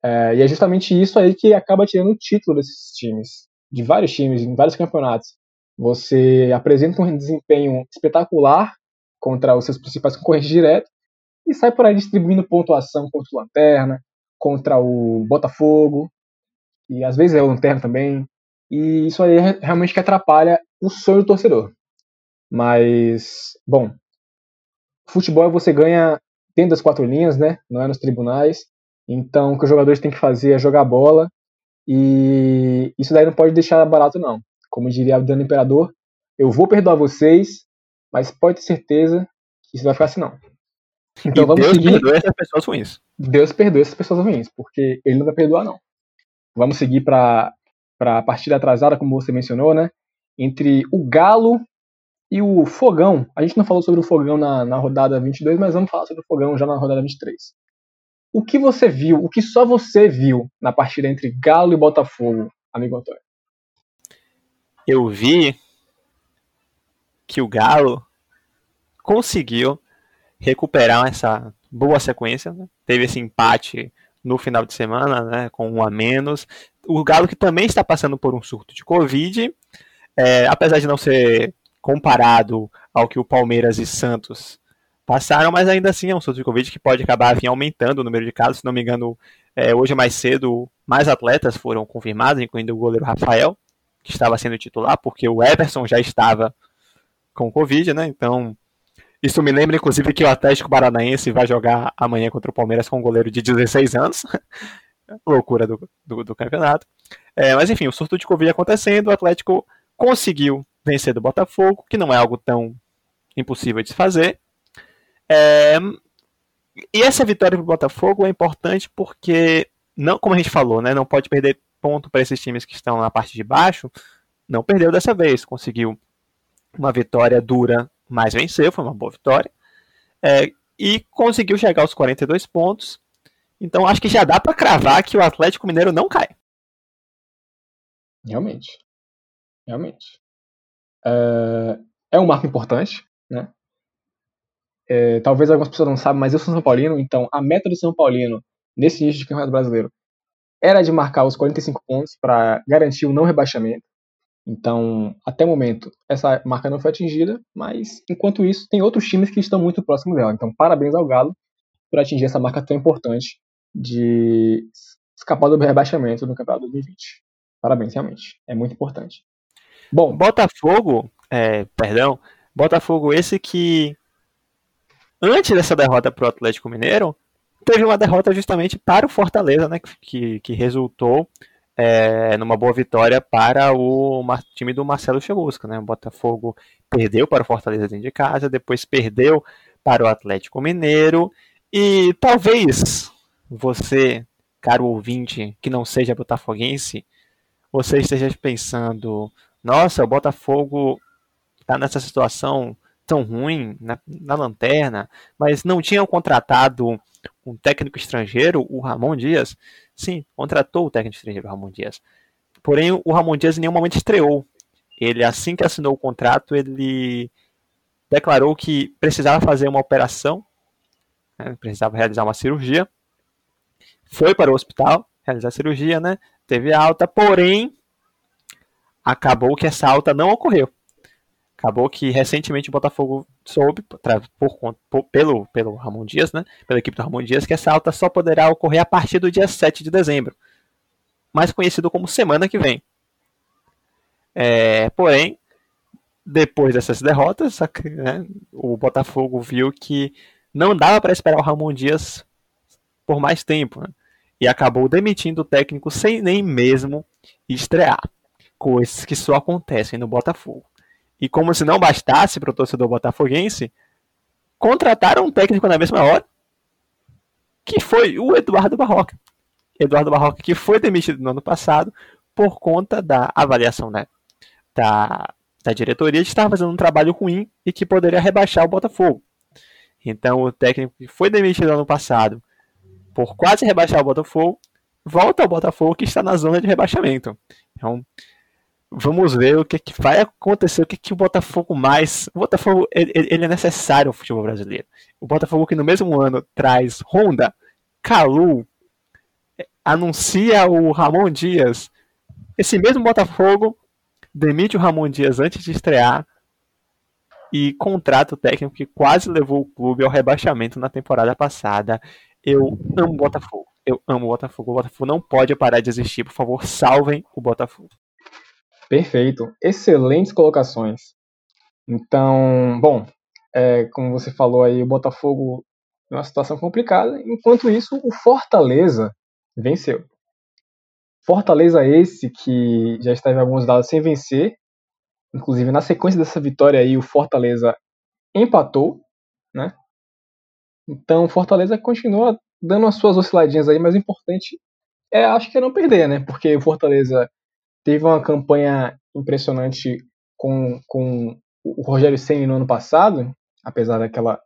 É, e é justamente isso aí que acaba tirando o título desses times, de vários times, em vários campeonatos. Você apresenta um desempenho espetacular contra os seus principais concorrentes diretos e sai por aí distribuindo pontuação contra o Lanterna, contra o Botafogo, e às vezes é o Lanterna também. E isso aí realmente que atrapalha o sonho do torcedor. Mas, bom, Futebol é você ganha dentro das quatro linhas, né? Não é nos tribunais. Então, o que os jogadores têm que fazer é jogar bola. E isso daí não pode deixar barato, não. Como diria o Dano Imperador, eu vou perdoar vocês, mas pode ter certeza que isso vai ficar assim, não. Então e vamos Deus seguir. perdoe essas pessoas ruins. Deus perdoe essas pessoas ruins, porque ele não vai perdoar, não. Vamos seguir para a partida atrasada, como você mencionou, né? Entre o Galo e o Fogão, a gente não falou sobre o Fogão na, na rodada 22, mas vamos falar sobre o Fogão já na rodada 23. O que você viu, o que só você viu na partida entre Galo e Botafogo, amigo Antônio? Eu vi que o Galo conseguiu recuperar essa boa sequência, né? teve esse empate no final de semana, né, com um a menos. O Galo que também está passando por um surto de Covid, é, apesar de não ser comparado ao que o Palmeiras e Santos passaram, mas ainda assim é um surto de Covid que pode acabar enfim, aumentando o número de casos. Se não me engano, é, hoje mais cedo, mais atletas foram confirmados, incluindo o goleiro Rafael, que estava sendo titular, porque o Everson já estava com Covid, né? Então, isso me lembra, inclusive, que o Atlético Paranaense vai jogar amanhã contra o Palmeiras com um goleiro de 16 anos. Loucura do, do, do campeonato. É, mas enfim, o surto de Covid acontecendo, o Atlético conseguiu vencer do Botafogo, que não é algo tão impossível de se fazer. É, e essa vitória para o Botafogo é importante porque, não, como a gente falou, né, não pode perder ponto para esses times que estão na parte de baixo. Não perdeu dessa vez, conseguiu uma vitória dura, mas venceu, foi uma boa vitória. É, e conseguiu chegar aos 42 pontos. Então acho que já dá para cravar que o Atlético Mineiro não cai. Realmente. Realmente. É, é um marco importante, né? É, talvez algumas pessoas não saibam, mas eu sou São Paulino, então a meta do São Paulino nesse início de campeonato brasileiro era de marcar os 45 pontos para garantir o não rebaixamento. Então, até o momento, essa marca não foi atingida, mas enquanto isso, tem outros times que estão muito próximos dela. Então, parabéns ao Galo por atingir essa marca tão importante de escapar do rebaixamento no Campeonato 2020. Parabéns, realmente. É muito importante. Bom, Botafogo, é, perdão, Botafogo esse que antes dessa derrota para o Atlético Mineiro, teve uma derrota justamente para o Fortaleza, né, que, que resultou é, numa boa vitória para o time do Marcelo Chelusca. Né? O Botafogo perdeu para o Fortaleza dentro de casa, depois perdeu para o Atlético Mineiro, e talvez você, caro ouvinte, que não seja botafoguense, você esteja pensando, nossa, o Botafogo está nessa situação tão ruim na, na lanterna, mas não tinham contratado um técnico estrangeiro, o Ramon Dias. Sim, contratou o técnico estrangeiro, Ramon Dias. Porém, o Ramon Dias em nenhum momento estreou. Ele, assim que assinou o contrato, ele declarou que precisava fazer uma operação, né, precisava realizar uma cirurgia. Foi para o hospital realizar a cirurgia, né? Teve alta, porém, acabou que essa alta não ocorreu. Acabou que recentemente o Botafogo soube, por, por, pelo, pelo Ramon Dias, né, pela equipe do Ramon Dias, que essa alta só poderá ocorrer a partir do dia 7 de dezembro, mais conhecido como semana que vem. É, porém, depois dessas derrotas, né, o Botafogo viu que não dava para esperar o Ramon Dias por mais tempo, né, e acabou demitindo o técnico sem nem mesmo estrear. Coisas que só acontecem no Botafogo. E como se não bastasse para o torcedor botafoguense, contrataram um técnico na mesma hora, que foi o Eduardo Barroca. Eduardo Barroca, que foi demitido no ano passado por conta da avaliação né, da, da diretoria de estar fazendo um trabalho ruim e que poderia rebaixar o Botafogo. Então, o técnico que foi demitido no ano passado por quase rebaixar o Botafogo, volta ao Botafogo que está na zona de rebaixamento. Então, Vamos ver o que, que vai acontecer, o que, que o Botafogo mais. O Botafogo ele, ele é necessário ao futebol brasileiro. O Botafogo que no mesmo ano traz Honda, Calu, anuncia o Ramon Dias. Esse mesmo Botafogo demite o Ramon Dias antes de estrear e contrata o técnico que quase levou o clube ao rebaixamento na temporada passada. Eu amo o Botafogo. Eu amo o Botafogo. O Botafogo não pode parar de existir. Por favor, salvem o Botafogo. Perfeito. Excelentes colocações. Então, bom, é, como você falou aí, o Botafogo é uma situação complicada. Enquanto isso, o Fortaleza venceu. Fortaleza esse que já esteve alguns dados sem vencer. Inclusive, na sequência dessa vitória aí, o Fortaleza empatou, né? Então, Fortaleza continua dando as suas osciladinhas aí, mas o importante é, acho que é não perder, né? Porque o Fortaleza teve uma campanha impressionante com, com o Rogério Ceni no ano passado, apesar daquela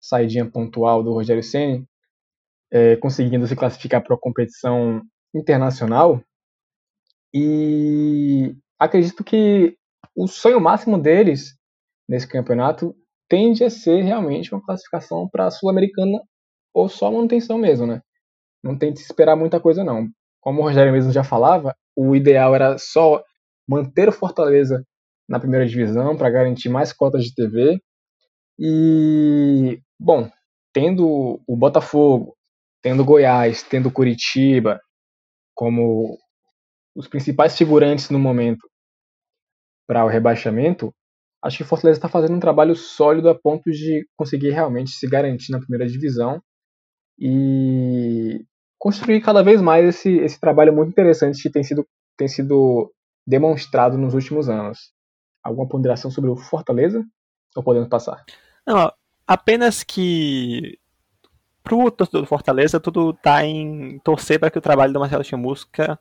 saidinha pontual do Rogério Ceni, é, conseguindo se classificar para a competição internacional. E acredito que o sonho máximo deles nesse campeonato tende a ser realmente uma classificação para a Sul-Americana ou só manutenção mesmo, né? Não tem que esperar muita coisa não. Como o Rogério mesmo já falava, o ideal era só manter o Fortaleza na primeira divisão para garantir mais cotas de TV. E, bom, tendo o Botafogo, tendo Goiás, tendo Curitiba como os principais figurantes no momento para o rebaixamento, Acho que o Fortaleza está fazendo um trabalho sólido a ponto de conseguir realmente se garantir na primeira divisão e construir cada vez mais esse, esse trabalho muito interessante que tem sido, tem sido demonstrado nos últimos anos. Alguma ponderação sobre o Fortaleza? Ou podemos passar? Não, apenas que pro torcedor do Fortaleza tudo tá em torcer para que o trabalho do Marcelo Chamusca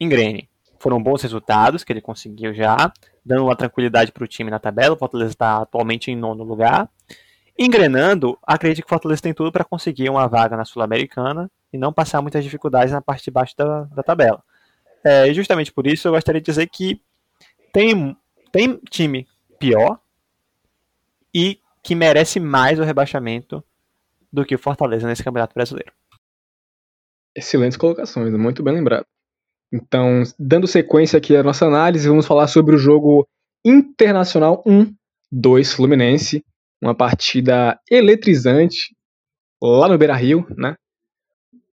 engrene. Foram bons resultados que ele conseguiu já, dando uma tranquilidade para o time na tabela. O Fortaleza está atualmente em nono lugar. Engrenando, acredito que o Fortaleza tem tudo para conseguir uma vaga na Sul-Americana e não passar muitas dificuldades na parte de baixo da, da tabela. É, e justamente por isso eu gostaria de dizer que tem, tem time pior e que merece mais o rebaixamento do que o Fortaleza nesse Campeonato Brasileiro. Excelentes colocações, muito bem lembrado. Então, dando sequência aqui à nossa análise, vamos falar sobre o jogo Internacional 1, 2 Fluminense, uma partida eletrizante lá no Beira-Rio, né?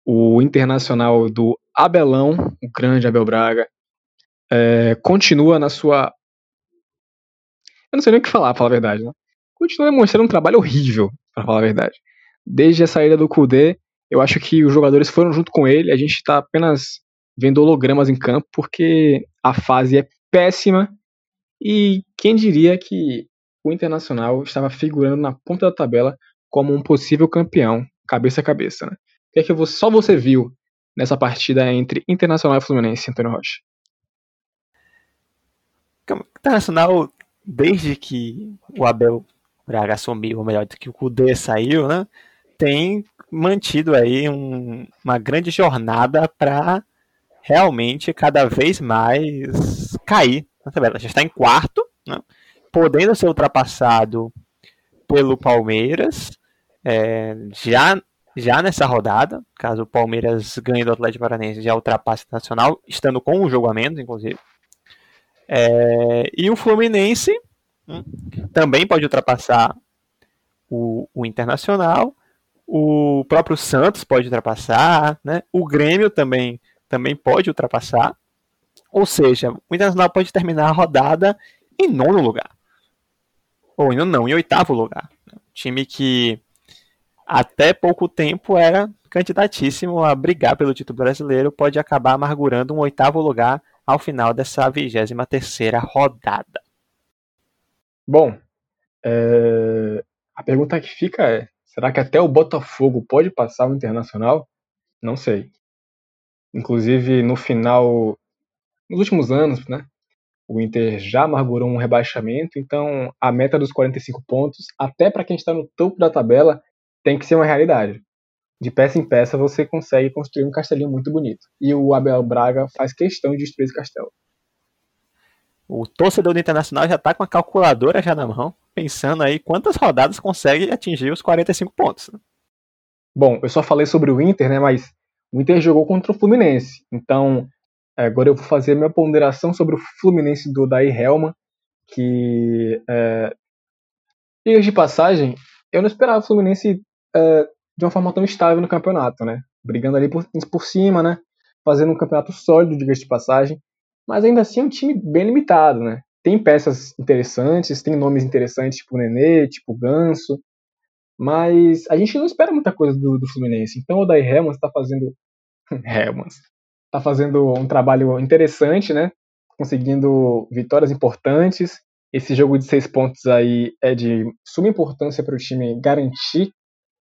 O Internacional do Abelão, o grande Abel Braga, é, continua na sua. Eu não sei nem o que falar, pra falar a verdade, né? Continua demonstrando um trabalho horrível, para falar a verdade. Desde a saída do Kudê, eu acho que os jogadores foram junto com ele, a gente está apenas vendo hologramas em campo, porque a fase é péssima e quem diria que o Internacional estava figurando na ponta da tabela como um possível campeão, cabeça a cabeça, né? O que é que só você viu nessa partida entre Internacional e Fluminense, Antônio Rocha? Internacional, desde que o Abel Braga assumiu, ou melhor, que o Kudê saiu, né? Tem mantido aí um, uma grande jornada para realmente cada vez mais cair na tabela. Já está em quarto, né? Podendo ser ultrapassado pelo Palmeiras é, já, já nessa rodada, caso o Palmeiras ganhe do Atlético Paranense, já ultrapasse o Nacional, estando com um jogo a menos, inclusive. É, e o Fluminense hum, também pode ultrapassar o, o Internacional, o próprio Santos pode ultrapassar, né? o Grêmio também também pode ultrapassar. Ou seja, o Internacional pode terminar a rodada em nono lugar. Ou não, não em oitavo lugar. time que até pouco tempo era candidatíssimo a brigar pelo título brasileiro pode acabar amargurando um oitavo lugar ao final dessa 23 terceira rodada. Bom, é... a pergunta que fica é, será que até o Botafogo pode passar o Internacional? Não sei. Inclusive, no final, nos últimos anos, né, o Inter já amargurou um rebaixamento, então a meta dos 45 pontos, até para quem está no topo da tabela, tem que ser uma realidade. De peça em peça você consegue construir um castelinho muito bonito. E o Abel Braga faz questão de destruir esse castelo. O torcedor do Internacional já está com a calculadora já na mão, pensando aí quantas rodadas consegue atingir os 45 pontos. Né? Bom, eu só falei sobre o Inter, né, mas o Inter jogou contra o Fluminense. Então, agora eu vou fazer minha ponderação sobre o Fluminense do Daí Helma, que, é, de passagem, eu não esperava o Fluminense é, de uma forma tão estável no campeonato, né? Brigando ali por, por cima, né? Fazendo um campeonato sólido, diga de passagem. Mas ainda assim é um time bem limitado, né? Tem peças interessantes, tem nomes interessantes, tipo Nenê, tipo Ganso, mas a gente não espera muita coisa do, do Fluminense. Então o Daí Helmans está fazendo. Helmans. Está fazendo um trabalho interessante, né? Conseguindo vitórias importantes. Esse jogo de seis pontos aí é de suma importância para o time garantir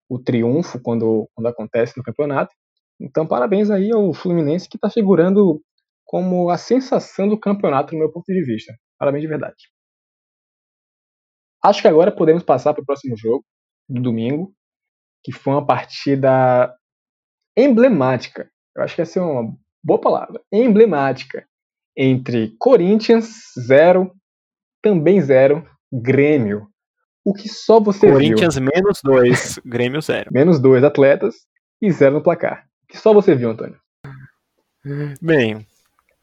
o triunfo quando, quando acontece no campeonato. Então, parabéns aí ao Fluminense que está figurando como a sensação do campeonato, no meu ponto de vista. Parabéns de verdade. Acho que agora podemos passar para o próximo jogo, do domingo, que foi uma partida emblemática. Eu acho que essa é uma boa palavra. Emblemática. Entre Corinthians 0, também 0, Grêmio. O que só você Corinthians viu. Corinthians menos 2, Grêmio 0. Menos 2 atletas e 0 no placar. O que só você viu, Antônio? Bem,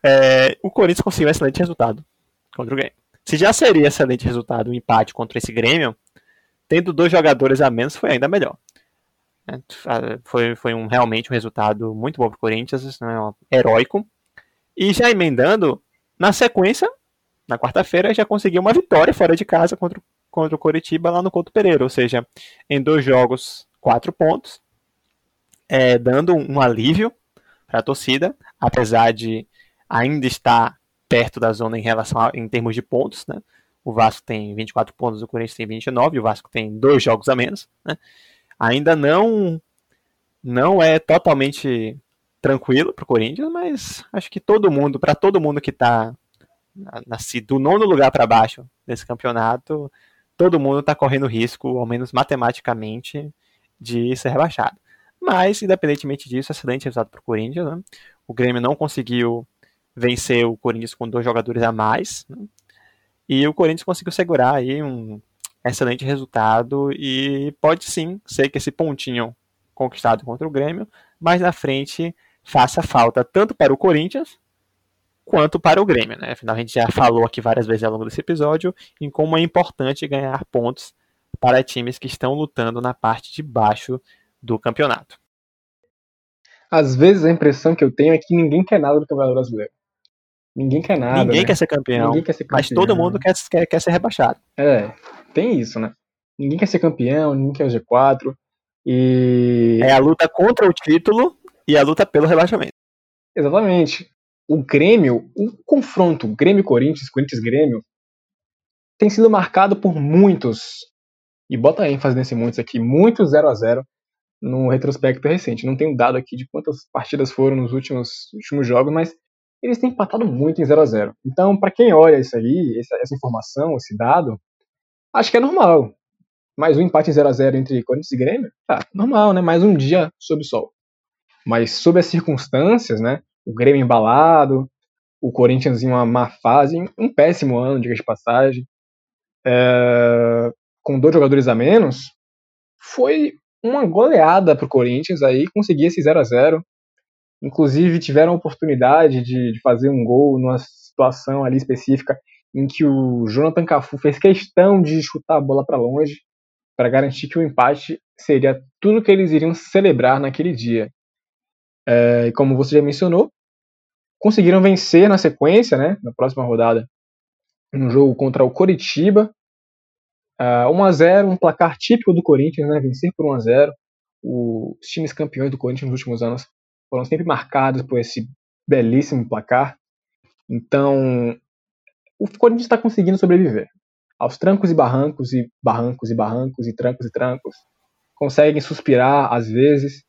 é, o Corinthians conseguiu um excelente resultado contra o Grêmio. Se já seria excelente resultado o um empate contra esse Grêmio, tendo dois jogadores a menos foi ainda melhor. É, foi, foi um, realmente um resultado muito bom para o Corinthians, né, heróico. E já emendando, na sequência, na quarta-feira, já conseguiu uma vitória fora de casa contra, contra o Coritiba lá no Couto Pereira, ou seja, em dois jogos, quatro pontos, é, dando um alívio para a torcida, apesar de ainda estar perto da zona em relação a, em termos de pontos, né? O Vasco tem 24 pontos, o Corinthians tem 29, o Vasco tem dois jogos a menos, né? Ainda não não é totalmente tranquilo para o Corinthians, mas acho que todo mundo, para todo mundo que está do nono lugar para baixo desse campeonato, todo mundo está correndo risco, ao menos matematicamente, de ser rebaixado. Mas, independentemente disso, excelente resultado para o Corinthians. Né? O Grêmio não conseguiu vencer o Corinthians com dois jogadores a mais. Né? E o Corinthians conseguiu segurar aí um excelente resultado e pode sim ser que esse pontinho conquistado contra o Grêmio, mais na frente faça falta tanto para o Corinthians quanto para o Grêmio, né? Afinal, a gente já falou aqui várias vezes ao longo desse episódio em como é importante ganhar pontos para times que estão lutando na parte de baixo do campeonato. Às vezes a impressão que eu tenho é que ninguém quer nada do Campeonato Brasileiro. Ninguém quer nada. Ninguém, né? quer, ser campeão, quer ser campeão. Mas todo mundo quer, quer, quer ser rebaixado. É, tem isso, né? Ninguém quer ser campeão, ninguém quer o G4. E. É a luta contra o título e a luta pelo rebaixamento. Exatamente. O Grêmio, o confronto Grêmio-Corinthians, Corinthians-Grêmio, tem sido marcado por muitos, e bota ênfase nesse muitos aqui, muitos 0 a 0 no retrospecto recente. Não tenho dado aqui de quantas partidas foram nos últimos, últimos jogos, mas eles têm empatado muito em 0 a 0 Então, para quem olha isso aí, essa, essa, informação, esse dado, acho que é normal. Mais um empate em 0 a 0 entre Corinthians e Grêmio, tá, normal, né? Mais um dia sob sol. Mas sob as circunstâncias, né? O Grêmio embalado, o Corinthians em uma má fase, um péssimo ano, diga de passagem, é, com dois jogadores a menos, foi uma goleada pro Corinthians aí, conseguir esse 0 a 0 Inclusive, tiveram a oportunidade de, de fazer um gol numa situação ali específica em que o Jonathan Cafu fez questão de chutar a bola para longe para garantir que o empate seria tudo que eles iriam celebrar naquele dia. É, como você já mencionou, conseguiram vencer na sequência, né, na próxima rodada, um jogo contra o Coritiba. Uh, 1 a 0 um placar típico do Corinthians, né, vencer por 1 a 0 Os times campeões do Corinthians nos últimos anos foram sempre marcados por esse belíssimo placar. Então, o Corinthians está conseguindo sobreviver. Aos trancos e barrancos, e barrancos e barrancos, e trancos e trancos. Conseguem suspirar às vezes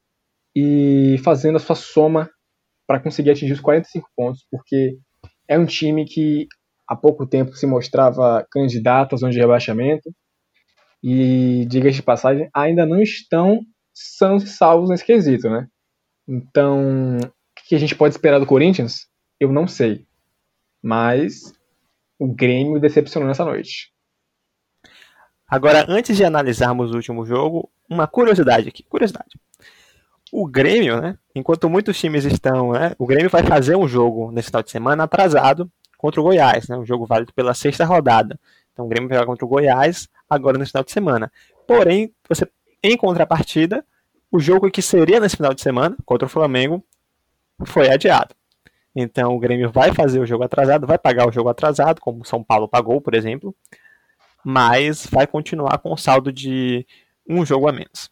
e fazendo a sua soma para conseguir atingir os 45 pontos, porque é um time que há pouco tempo se mostrava candidato à zona de rebaixamento e, diga de passagem, ainda não estão sãos e salvos nesse quesito, né? Então, o que a gente pode esperar do Corinthians? Eu não sei. Mas o Grêmio decepcionou nessa noite. Agora, antes de analisarmos o último jogo, uma curiosidade aqui. Curiosidade. O Grêmio, né? Enquanto muitos times estão, né? O Grêmio vai fazer um jogo nesse final de semana atrasado contra o Goiás, né? Um jogo válido pela sexta rodada. Então o Grêmio vai contra o Goiás agora no final de semana. Porém, você em contrapartida, o jogo que seria nesse final de semana, contra o Flamengo, foi adiado. Então o Grêmio vai fazer o jogo atrasado, vai pagar o jogo atrasado, como o São Paulo pagou, por exemplo, mas vai continuar com o saldo de um jogo a menos.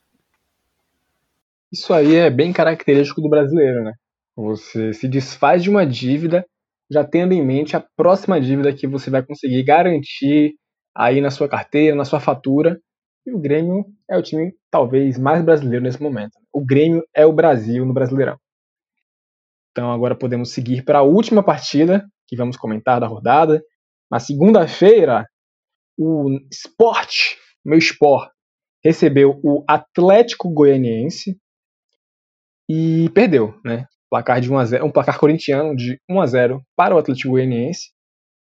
Isso aí é bem característico do brasileiro, né? Você se desfaz de uma dívida já tendo em mente a próxima dívida que você vai conseguir garantir aí na sua carteira, na sua fatura, e o Grêmio é o time talvez mais brasileiro nesse momento. O Grêmio é o Brasil no Brasileirão. Então agora podemos seguir para a última partida que vamos comentar da rodada. Na segunda-feira, o Sport, meu Sport, recebeu o Atlético Goianiense e perdeu, né? Placar de 1 a 0, um placar corintiano de 1 a 0 para o Atlético Goianiense.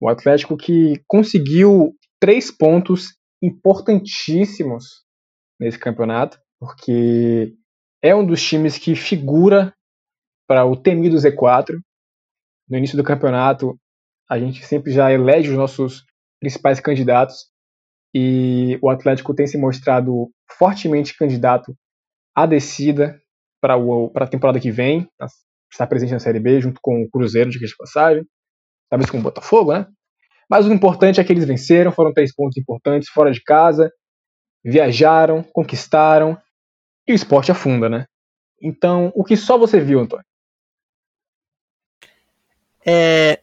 O Atlético que conseguiu três pontos importantíssimos nesse campeonato, porque é um dos times que figura para o temido Z4. No início do campeonato, a gente sempre já elege os nossos principais candidatos e o Atlético tem se mostrado fortemente candidato à descida para a temporada que vem, está presente na Série B junto com o Cruzeiro de passagem, talvez com o Botafogo, né? Mas o importante é que eles venceram, foram três pontos importantes fora de casa, viajaram, conquistaram e o esporte afunda, né? Então, o que só você viu, Antônio? É,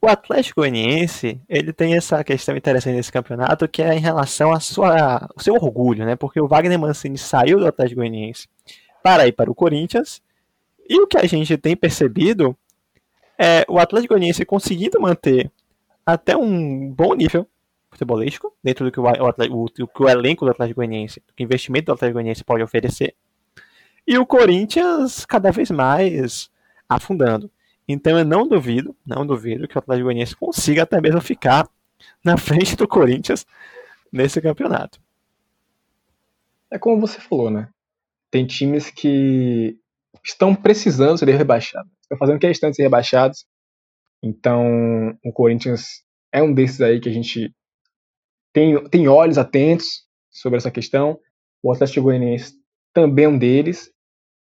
o Atlético Goianiense, ele tem essa questão interessante nesse campeonato, que é em relação ao seu orgulho, né? Porque o Wagner Mancini saiu do Atlético Goianiense para ir para o Corinthians, e o que a gente tem percebido é o Atlético Goianiense conseguindo manter até um bom nível futebolístico, dentro do que o, o, o, o elenco do Atlético Goianiense, do que o investimento do Atlético Goianiense pode oferecer, e o Corinthians cada vez mais afundando. Então eu não duvido, não duvido que o Atlético Goianiense consiga até mesmo ficar na frente do Corinthians nesse campeonato. É como você falou, né? Tem times que estão precisando ser rebaixados. Estão fazendo questão de ser rebaixados. Então, o Corinthians é um desses aí que a gente tem, tem olhos atentos sobre essa questão. O Atlético Goianiense também é um deles,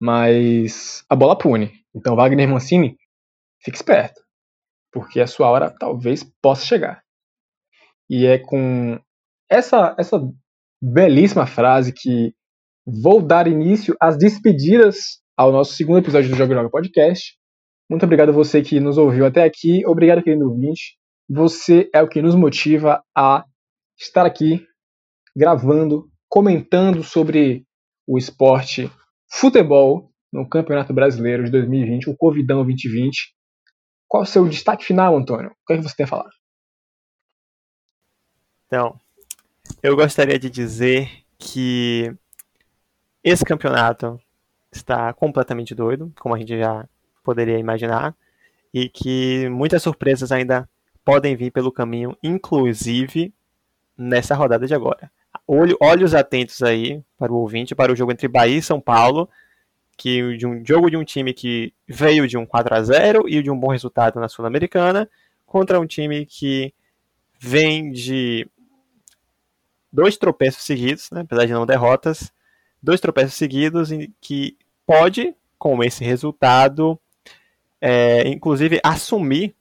mas a bola pune. Então, Wagner Mancini, fique esperto, porque a sua hora talvez possa chegar. E é com essa, essa belíssima frase que vou dar início às despedidas ao nosso segundo episódio do Jogo Joga Podcast. Muito obrigado a você que nos ouviu até aqui. Obrigado, querido ouvinte. Você é o que nos motiva a estar aqui gravando, comentando sobre o esporte futebol no Campeonato Brasileiro de 2020, o Covidão 2020. Qual o seu destaque final, Antônio? O que, é que você tem a falar? Então, eu gostaria de dizer que esse campeonato está completamente doido, como a gente já poderia imaginar, e que muitas surpresas ainda podem vir pelo caminho, inclusive nessa rodada de agora. Olho, olhos atentos aí para o ouvinte, para o jogo entre Bahia e São Paulo, que de um jogo de um time que veio de um 4 a 0 e de um bom resultado na Sul-Americana, contra um time que vem de dois tropeços seguidos, né, apesar de não derrotas, dois tropeços seguidos que pode, com esse resultado, é, inclusive assumir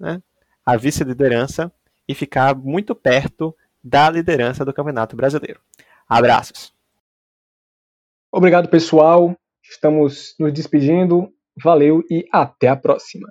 né, a vice-liderança e ficar muito perto da liderança do Campeonato Brasileiro. Abraços. Obrigado, pessoal. Estamos nos despedindo. Valeu e até a próxima.